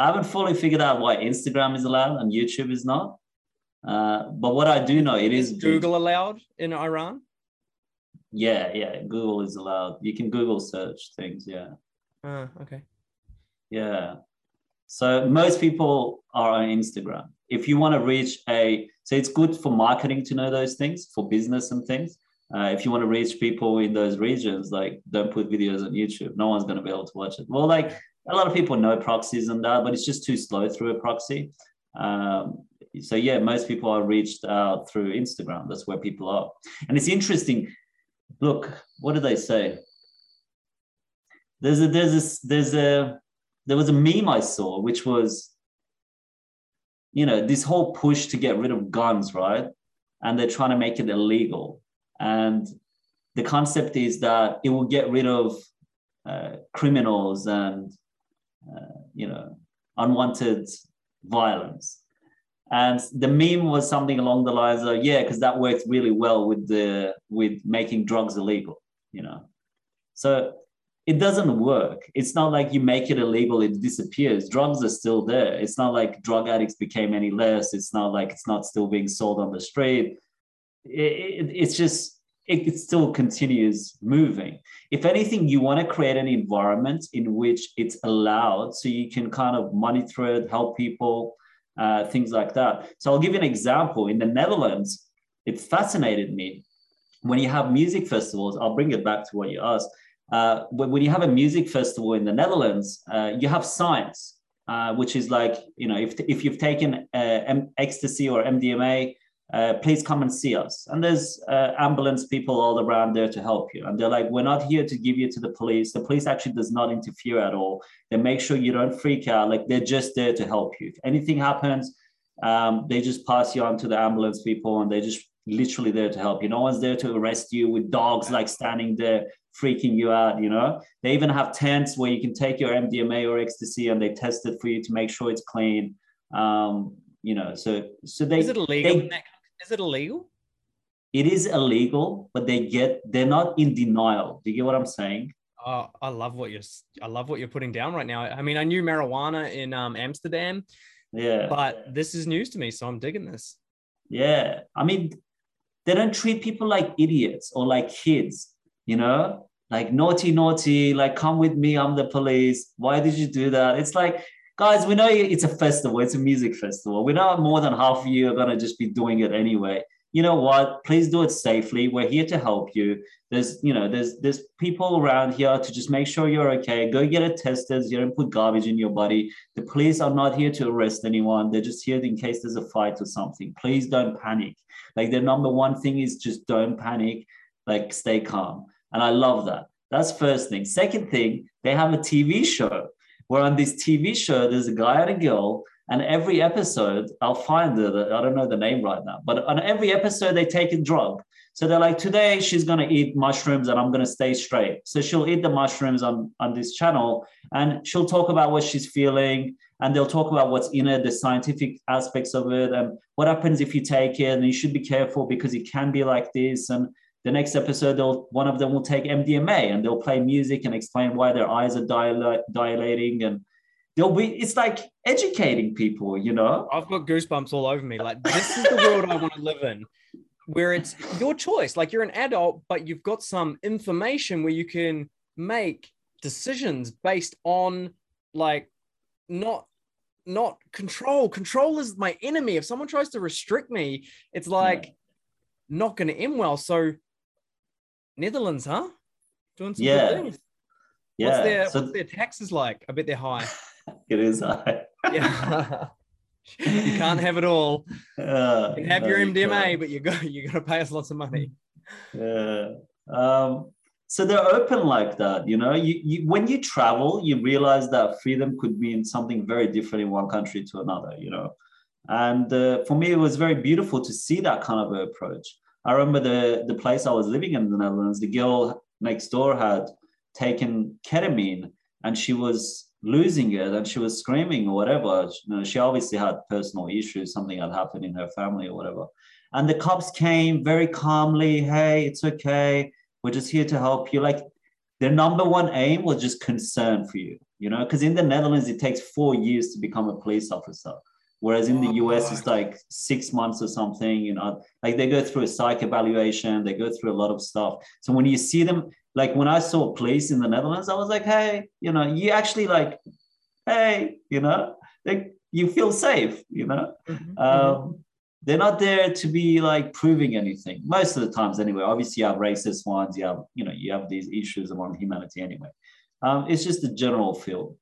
I haven't fully figured out why Instagram is allowed and YouTube is not. Uh, but what I do know, it is, is Google allowed in Iran. Yeah, yeah, Google is allowed. You can Google search things. Yeah. Uh, okay. Yeah. So most people are on Instagram. If you want to reach a, so it's good for marketing to know those things for business and things. Uh, if you want to reach people in those regions, like don't put videos on YouTube. No one's going to be able to watch it. Well, like a lot of people know proxies and that, but it's just too slow through a proxy. Um, so yeah, most people are reached out through Instagram. That's where people are. And it's interesting. Look, what do they say? There's a there's this there's a there was a meme I saw, which was, you know, this whole push to get rid of guns, right? And they're trying to make it illegal. And the concept is that it will get rid of uh, criminals and, Uh, you know, unwanted violence. And the meme was something along the lines of, yeah, because that works really well with the with making drugs illegal, you know. So it doesn't work. It's not like you make it illegal, it disappears. Drugs are still there. It's not like drug addicts became any less. It's not like it's not still being sold on the street. It, it, it's just, it, still continues moving. If anything, you want to create an environment in which it's allowed so you can kind of monitor it, help people, uh, things like that. So I'll give you an example. In the Netherlands, it fascinated me when you have music festivals. I'll bring it back to what you asked uh, when you have a music festival in the Netherlands, uh, you have signs, uh, which is like, you know, if, if you've taken uh, ecstasy or MDMA, uh, please come and see us. And there's uh, ambulance people all around there to help you. And they're like, we're not here to give you to the police. The police actually does not interfere at all. They make sure you don't freak out. Like they're just there to help you. If anything happens, um, they just pass you on to the ambulance people and they just literally there to help you. No one's there to arrest you with dogs like standing there freaking you out, you know. They even have tents where you can take your MDMA or ecstasy and they test it for you to make sure it's clean. Um, you know, so so they is it illegal? They, is it illegal? It is illegal, but they get they're not in denial. Do you get what I'm saying? Oh, I love what you're I love what you're putting down right now. I mean, I knew marijuana in um, Amsterdam, yeah, but this is news to me, so I'm digging this. Yeah, I mean, they don't treat people like idiots or like kids you know, like naughty, naughty, like come with me, I'm the police. Why did you do that? It's like, guys, we know it's a festival, it's a music festival. We know more than half of you are gonna just be doing it anyway. you know what? Please do it safely. We're here to help you. There's you know there's there's people around here to just make sure you're okay. Go get it tested. You don't put garbage in your body. The police are not here to arrest anyone. They're just here in case there's a fight or something. Please don't panic. Like the number one thing is just don't panic. Like stay calm. And i love that. That's first thing. Second thing they have a tv show where on this tv show there's a guy and a girl and every episode, I'll find the, I don't know the name right now, but on every episode, they take a drug. So they're like, today she's going to eat mushrooms and I'm going to stay straight. So she'll eat the mushrooms on, on this channel and she'll talk about what she's feeling and they'll talk about what's in it, the scientific aspects of it, and what happens if you take it. And you should be careful because it can be like this. And the next episode, they'll, one of them will take MDMA and they'll play music and explain why their eyes are dilate, dilating and they'll be it's like educating people you know? I've got goosebumps all over me. Like this is the world i want to live in where it's your choice. Like you're an adult but you've got some information where you can make decisions based on like not not control. Control is my enemy. If someone tries to restrict me it's like yeah. not going to end well. So netherlands huh doing some yeah. good things yeah. What's their, so, what's their taxes like? I bet they're high. it is high. yeah. you can't have it all. Uh, you can have no, your MDMA, you but you got you got to pay us lots of money. Yeah. Um, so they're open like that, you know. You, you when you travel, you realize that freedom could mean something very different in one country to another, you know. And uh, for me, it was very beautiful to see that kind of approach. I remember the the place I was living in the Netherlands. The girl next door had taken ketamine, and she was losing it and she was screaming or whatever. You know, she obviously had personal issues, something had happened in her family or whatever. And the cops came very calmly, hey, it's okay. We're just here to help you. Like their number one aim was just concern for you, you know, because in the Netherlands, it takes four years to become a police officer. Whereas in the oh, US, it's like six months or something, you know, like they go through a psych evaluation, they go through a lot of stuff. So when you see them, like when I saw police in the Netherlands, I was like, hey, you know, you actually like, hey, you know, like you feel safe, you know. Mm-hmm. Um, they're not there to be like proving anything most of the times anyway obviously you have racist ones you have you know you have these issues among humanity anyway um, it's just a general feel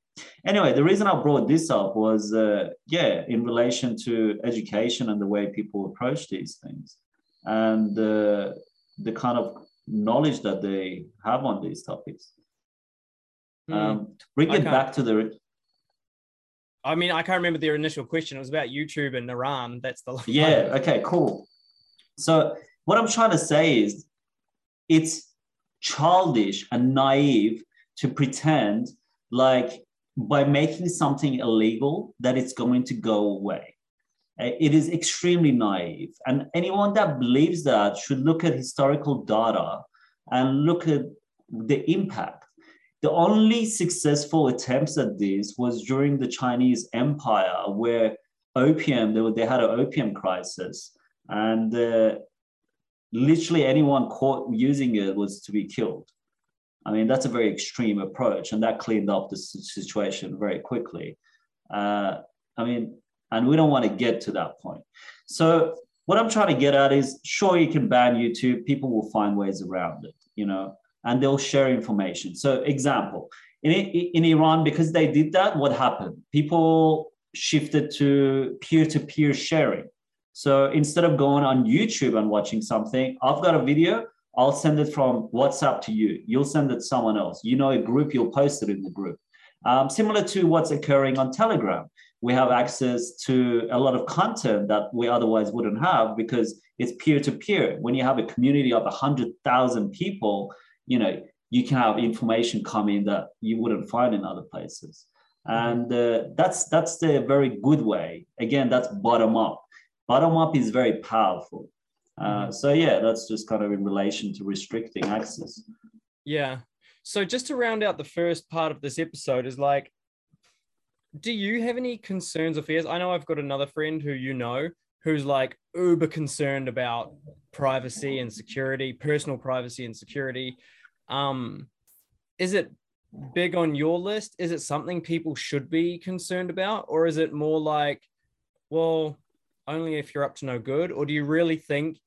anyway the reason i brought this up was uh, yeah in relation to education and the way people approach these things and uh, the kind of knowledge that they have on these topics. Mm. Um, to bring it back to the. I mean, I can't remember their initial question. It was about YouTube and Iran. That's the. Yeah. Okay. Cool. So what I'm trying to say is, it's childish and naive to pretend like by making something illegal that it's going to go away. Uh, it is extremely naive. And anyone that believes that should look at historical data and look at the impact. The only successful attempts at this was during the Chinese Empire, where opium, they, were, they had an opium crisis. And uh, literally anyone caught using it was to be killed. I mean, that's a very extreme approach, and that cleaned up the situation very quickly. Uh, I mean, and we don't want to get to that point. So what I'm trying to get at is sure you can ban YouTube, people will find ways around it, you know, and they'll share information. So example, in, in Iran, because they did that, what happened? People shifted to peer-to-peer sharing. So instead of going on YouTube and watching something, I've got a video, I'll send it from WhatsApp to you. You'll send it to someone else. You know a group, you'll post it in the group. Um, similar to what's occurring on Telegram we have access to a lot of content that we otherwise wouldn't have because it's peer to peer. When you have a community of 100,000 people, you know, you can have information coming that you wouldn't find in other places. And uh, that's that's the very good way. Again, that's bottom up. Bottom up is very powerful. Uh, so yeah, that's just kind of in relation to restricting access. Yeah. So just to round out the first part of this episode is like do you have any concerns or fears? I know I've got another friend who you know who's like uber concerned about privacy and security, personal privacy and security. Um, is it big on your list? Is it something people should be concerned about? Or is it more like, well, only if you're up to no good? Or do you really think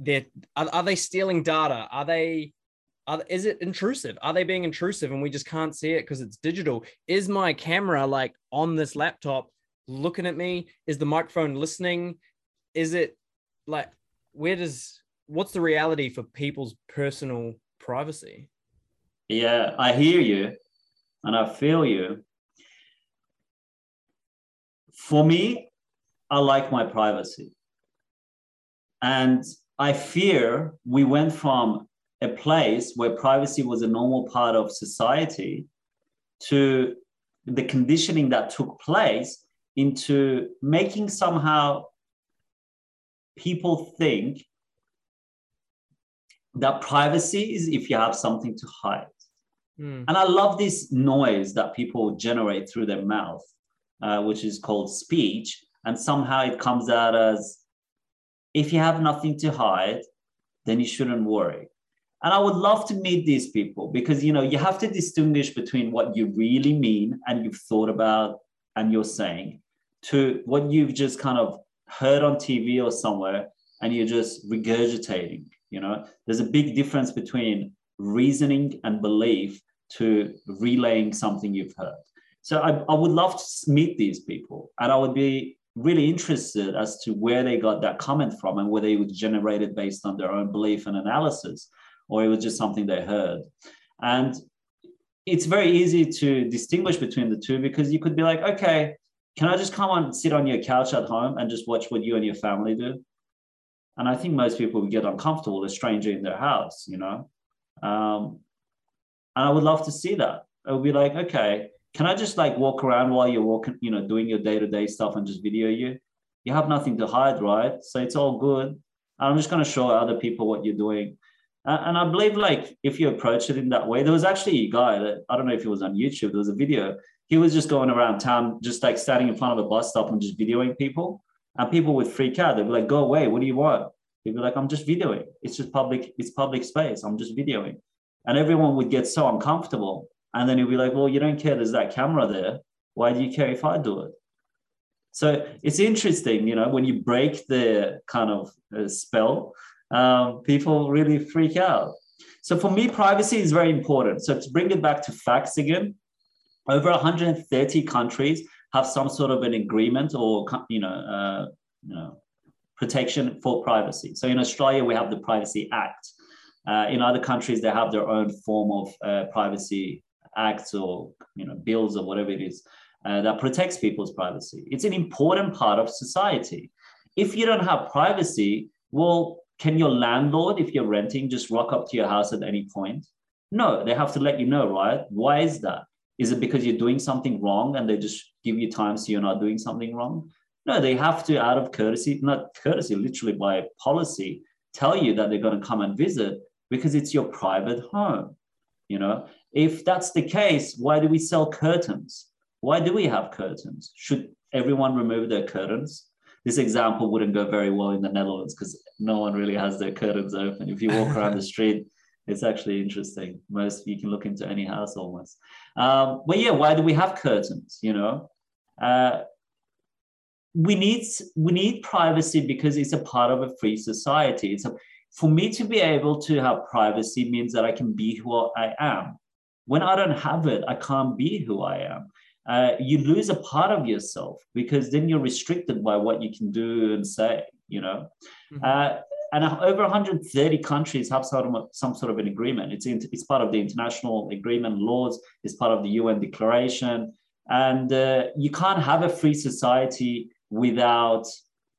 they're are, are they stealing data? Are they are, is it intrusive? Are they being intrusive and we just can't see it because it's digital? Is my camera like on this laptop looking at me? Is the microphone listening? Is it like where does what's the reality for people's personal privacy? Yeah, I hear you and I feel you. For me, I like my privacy. And I fear we went from a place where privacy was a normal part of society to the conditioning that took place into making somehow people think that privacy is if you have something to hide. Mm. And I love this noise that people generate through their mouth, uh, which is called speech. And somehow it comes out as if you have nothing to hide, then you shouldn't worry. And I would love to meet these people because you know you have to distinguish between what you really mean and you've thought about and you're saying to what you've just kind of heard on TV or somewhere and you're just regurgitating. You know, there's a big difference between reasoning and belief to relaying something you've heard. So I, I would love to meet these people and I would be really interested as to where they got that comment from and whether it was generated based on their own belief and analysis or it was just something they heard. And it's very easy to distinguish between the two because you could be like, okay, can I just come and sit on your couch at home and just watch what you and your family do? And I think most people would get uncomfortable, a stranger in their house, you know? Um, and I would love to see that. I would be like, okay, can I just like walk around while you're walking, you know, doing your day to day stuff and just video you? You have nothing to hide, right? So it's all good. I'm just going to show other people what you're doing. And I believe like if you approach it in that way, there was actually a guy that I don't know if it was on YouTube, there was a video. He was just going around town, just like standing in front of a bus stop and just videoing people. And people would freak out. They'd be like, go away, what do you want? He'd be like, I'm just videoing. It's just public, it's public space. I'm just videoing. And everyone would get so uncomfortable. And then he'll be like, well, you don't care, there's that camera there. Why do you care if I do it? So it's interesting, you know, when you break the kind of uh, spell um, people really freak out. So for me, privacy is very important. So to bring it back to facts again, over 130 countries have some sort of an agreement or you know, uh, you know protection for privacy. So in Australia, we have the Privacy Act. Uh, in other countries, they have their own form of uh, privacy acts or you know bills or whatever it is uh, that protects people's privacy. It's an important part of society. If you don't have privacy, well, can your landlord, if you're renting, just rock up to your house at any point? No, they have to let you know, right? Why is that? Is it because you're doing something wrong and they just give you time so you're not doing something wrong? No, they have to, out of courtesy, not courtesy, literally by policy, tell you that they're going to come and visit because it's your private home. You know, if that's the case, why do we sell curtains? Why do we have curtains? Should everyone remove their curtains? this example wouldn't go very well in the Netherlands because no one really has their curtains open. If you walk around the street, it's actually interesting. Most you can look into any house almost. Um, but yeah, why do we have curtains? You know, uh, we need we need privacy because it's a part of a free society. It's a, for me to be able to have privacy means that I can be who I am. When I don't have it, I can't be who I am uh, you lose a part of yourself because then you're restricted by what you can do and say, you know. Mm-hmm. Uh, and over 130 countries have some, some sort of an agreement. It's, in, it's part of the international agreement laws, it's part of the UN declaration. And uh, you can't have a free society without,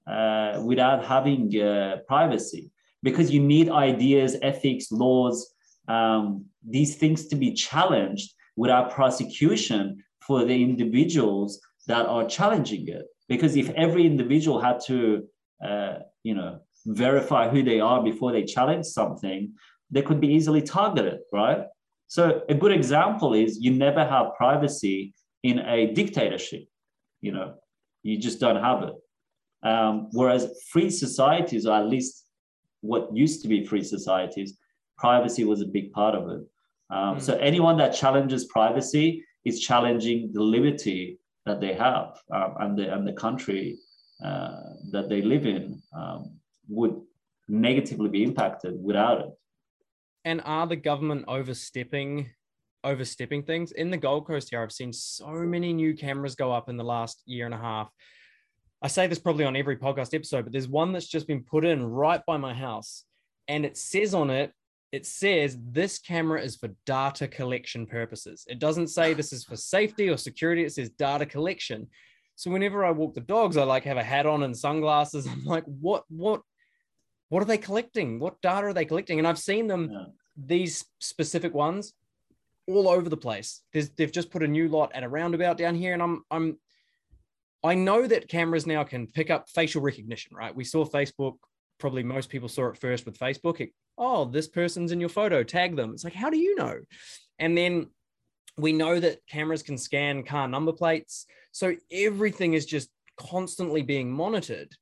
uh, without having uh, privacy because you need ideas, ethics, laws, um, these things to be challenged without prosecution for the individuals that are challenging it. Because if every individual had to, uh, you know, verify who they are before they challenge something, they could be easily targeted, right? So a good example is you never have privacy in a dictatorship. You know, you just don't have it. Um, whereas free societies, or at least what used to be free societies, privacy was a big part of it. Um, mm. So anyone that challenges privacy is challenging the liberty that they have um, and, the, and the country uh, that they live in um, would negatively be impacted without it. And are the government overstepping overstepping things? In the Gold Coast here, I've seen so many new cameras go up in the last year and a half. I say this probably on every podcast episode, but there's one that's just been put in right by my house. And it says on it, it says this camera is for data collection purposes. It doesn't say this is for safety or security, it says data collection. So whenever I walk the dogs, I like have a hat on and sunglasses. I'm like, what, what, what are they collecting? What data are they collecting? And I've seen them, yeah. these specific ones, all over the place. There's, they've just put a new lot at a roundabout down here, and I'm, I'm, I know that cameras now can pick up facial recognition, right? We saw Facebook. Probably most people saw it first with Facebook. It, oh, this person's in your photo. Tag them. It's like, how do you know? And then we know that cameras can scan car number plates. So everything is just constantly being monitored.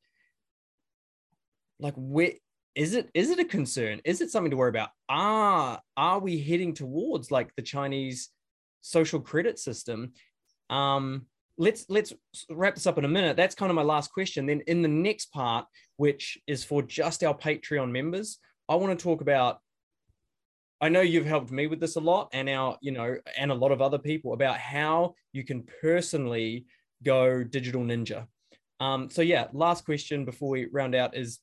Like, where is it? Is it a concern? Is it something to worry about? Ah, are we heading towards like the Chinese social credit system? Um, let's let's wrap this up in a minute. That's kind of my last question. Then in the next part, which is for just our Patreon members, I want to talk about I know you've helped me with this a lot and our, you know, and a lot of other people about how you can personally go digital ninja. Um, so yeah, last question before we round out is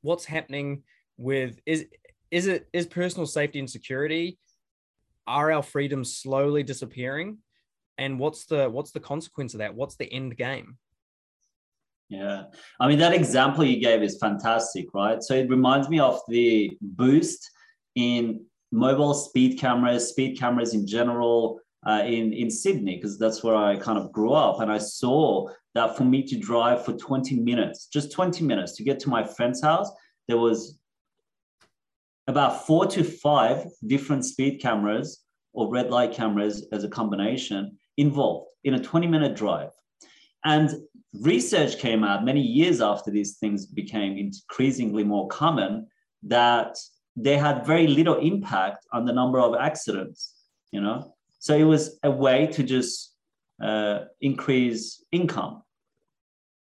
what's happening with is is it is personal safety and security are our freedoms slowly disappearing? And what's the what's the consequence of that? What's the end game yeah i mean that example you gave is fantastic right so it reminds me of the boost in mobile speed cameras, speed cameras in general uh, in, in Sydney, because that's where I kind of grew up. And I saw that for me to drive for 20 minutes, just 20 minutes to get to my friend's house, there was about four to five different speed cameras or red light cameras as a combination involved in a 20 minute drive. And research came out many years after these things became increasingly more common that they had very little impact on the number of accidents you know? So it was a way to just uh, increase income.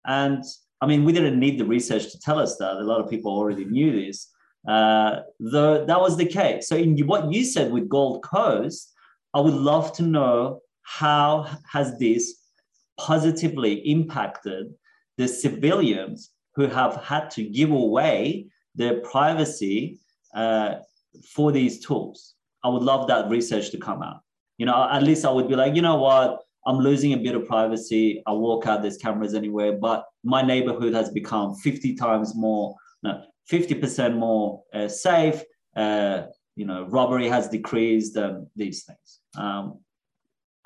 And i mean we didn't need the research to tell us that. A lot of people already knew this. Uh, the, that was the case. So in what you said with gold coast i would love to know how has this positively impacted the civilians who have had to give away their privacy uh, for these tools. I would love that research to come out. You know, at least I would be like, you know what, I'm losing a bit of privacy. I walk out, there's cameras anywhere, but my neighborhood has become 50 times more, no, 50% more uh, safe. Uh, you know, robbery has decreased, um, these things. Um,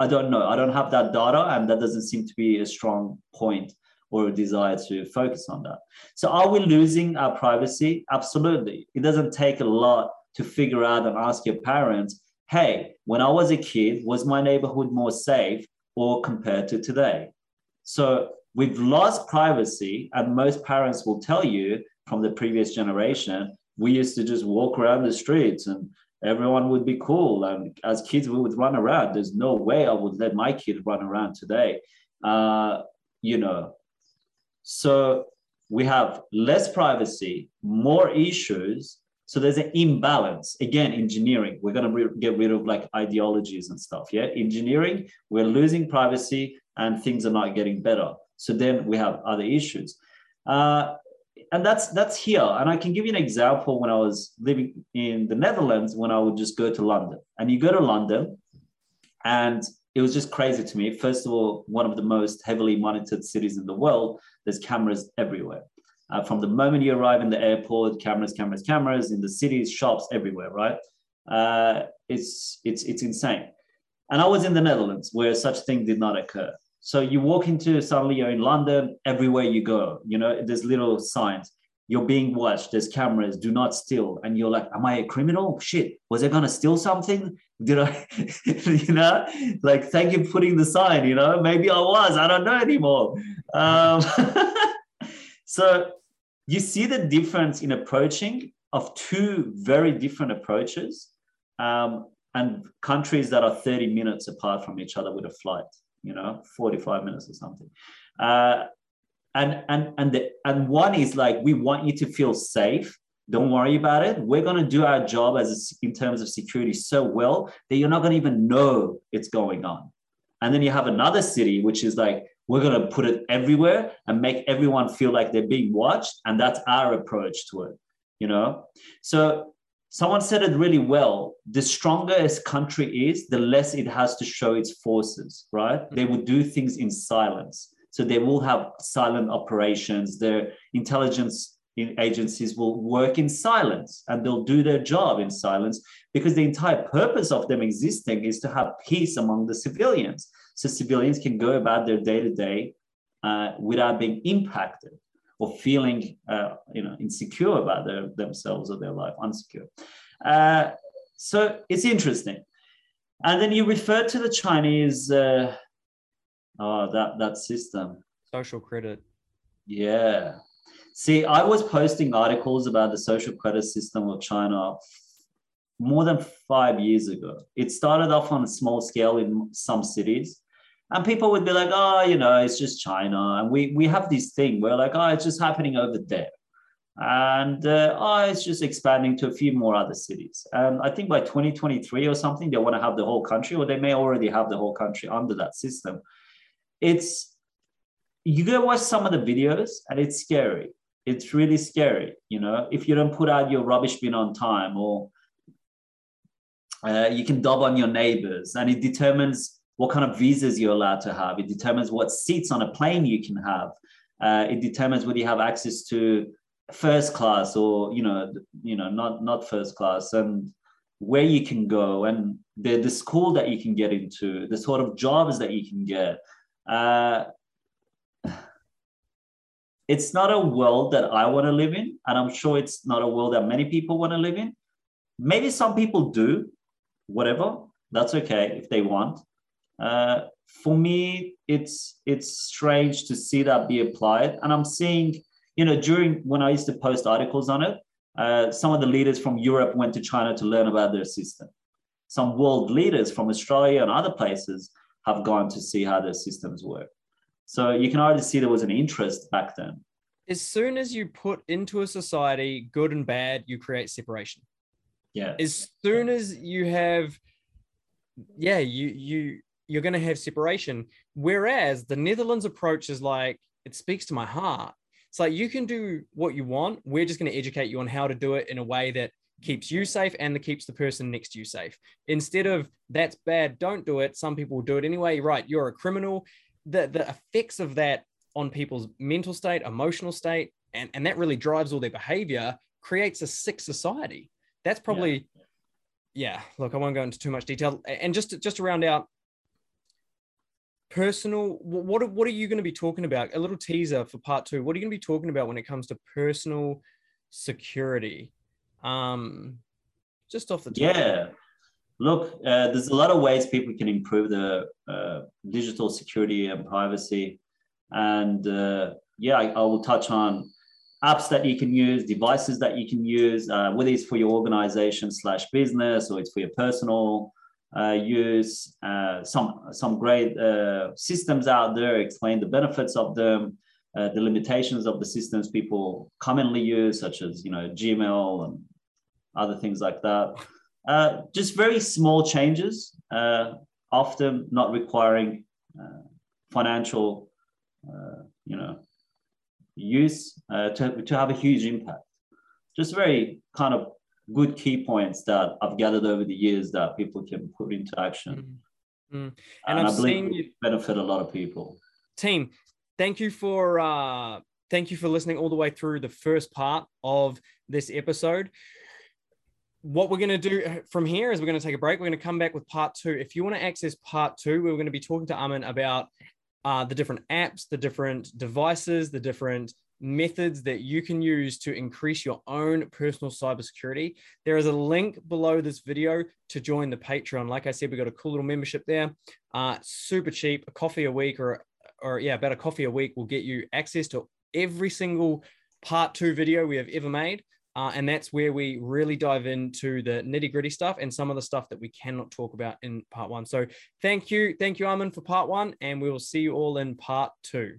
I don't know. I don't have that data, and that doesn't seem to be a strong point or a desire to focus on that. So, are we losing our privacy? Absolutely. It doesn't take a lot to figure out and ask your parents, hey, when I was a kid, was my neighborhood more safe or compared to today? So, we've lost privacy, and most parents will tell you from the previous generation, we used to just walk around the streets and everyone would be cool. And as kids, we would run around. There's no way I would let my kid run around today. Uh, you know, so we have less privacy, more issues. So there's an imbalance. Again, engineering, we're going to re- get rid of like ideologies and stuff. Yeah. Engineering, we're losing privacy and things are not getting better. So then we have other issues. Uh, and that's that's here. And I can give you an example when I was living in the Netherlands when I would just go to London. And you go to London and it was just crazy to me. First of all, one of the most heavily monitored cities in the world, there's cameras everywhere. Uh, from the moment you arrive in the airport, cameras, cameras, cameras in the cities, shops, everywhere, right? Uh, it's, it's, it's insane. And I was in the Netherlands where such thing did not occur. So you walk into, suddenly you're in London, everywhere you go, you know, there's little signs. You're being watched there's cameras do not steal. And you're like am i a criminal? Shit was i to steal something? Did i you know? Like thank you for putting the sign you know? Maybe i was i don't know anymore. Um, so you see the difference in approaching of two very different approaches um, and countries that are 30 minutes apart from each other with a flight you know 45 minutes or something. Uh, and and and the, and one is like we want you to feel safe. Don't worry about it. We're going to do our job as a, in terms of security so well that you're not going to even know it's going on. And then you have another city which is like we're going to put it everywhere and make everyone feel like they're being watched. And that's our approach to it you know? So someone said it really well. The stronger a country is the less it has to show its forces right? Mm-hmm. They will do things in silence. So they will have silent operations. Their intelligence agencies will work in silence and they'll do their job in silence because the entire purpose of them existing is to have peace among the civilians. So civilians can go about their day to day without being impacted or feeling uh, you know insecure about their, themselves or their life, unsecure. Uh, so it's interesting. And then you refer to the Chinese uh, Oh, that that system. Social credit. Yeah. See, I was posting articles about the social credit system of China more than five years ago. It started off on a small scale in some cities. And people would be like, oh, you know, it's just China. And we, we have this thing where, like, oh, it's just happening over there. And uh, oh, it's just expanding to a few more other cities. And I think by 2023 or something, they want to have the whole country, or they may already have the whole country under that system it's you go watch some of the videos and it's scary. It's really scary, you know, if you don't put out your rubbish bin on time or uh, you can dob on your neighbors and it determines what kind of visas you're allowed to have. It determines what seats on a plane you can have. Uh, it determines whether you have access to first class or you know you know not not first class and where you can go and the, the school that you can get into the sort of jobs that you can get uh, it's not a world that I want to live in, and I'm sure it's not a world that many people want to live in. Maybe some people do, whatever. That's okay if they want. Uh, for me, it's it's strange to see that be applied, and I'm seeing, you know, during when I used to post articles on it, uh, some of the leaders from Europe went to China to learn about their system. Some world leaders from Australia and other places have gone to see how their systems work. So you can already see there was an interest back then. As soon as you put into a society good and bad, you create separation. Yeah. As soon as you have, yeah, you you you're going to have separation. Whereas the Netherlands approach is like it speaks to my heart. It's like you can do what you want. We're just going to educate you on how to do it in a way that keeps you safe and that keeps the person next to you safe. Instead of that's bad, don't do it. Some people will do it anyway. Right, you're a criminal. The the effects of that on people's mental state, emotional state, and, and that really drives all their behavior, creates a sick society. That's probably yeah. yeah look, I won't go into too much detail. And just to, just to round out, personal what what are you going to be talking about? A little teaser for part two. What are you going to be talking about when it comes to personal security? Um, just off the top. Yeah. Look, uh, there's a lot of ways people can improve the uh, digital security and privacy. And uh, yeah, I, I, will touch on apps that you can use, devices that you can use, uh, whether it's for your organization slash business or it's for your personal use. Uh, some some great systems out there explain the benefits of them. the limitations of the systems people commonly use, such as you know Gmail and other things like that. Uh, just very small changes, uh, often not requiring uh, financial, uh, you know, use uh, to, to have a huge impact. Just very kind of good key points that I've gathered over the years that people can put into action. Mm-hmm. Mm. And, and I believe you benefit a lot of people. Team, thank you for uh, thank you for listening all the way through the first part of this episode what we're going to do uh, from here is we're going to take a break. We're going to come back with part two. If you want to access part two, we're going to be talking to Amin about uh, the different apps, the different devices, the different methods that you can use to increase your own personal cybersecurity. There is a link below this video to join the Patreon. Like I said, we got a cool little membership there, uh, super cheap, a coffee a week or or yeah, about a coffee a week will get you access to every single part two video we have ever made. Uh, and that's where we really dive into the nitty gritty stuff and some of the stuff that we cannot talk about in part one. So thank you. Thank you, Armin, for part one. And we will see you all in part two.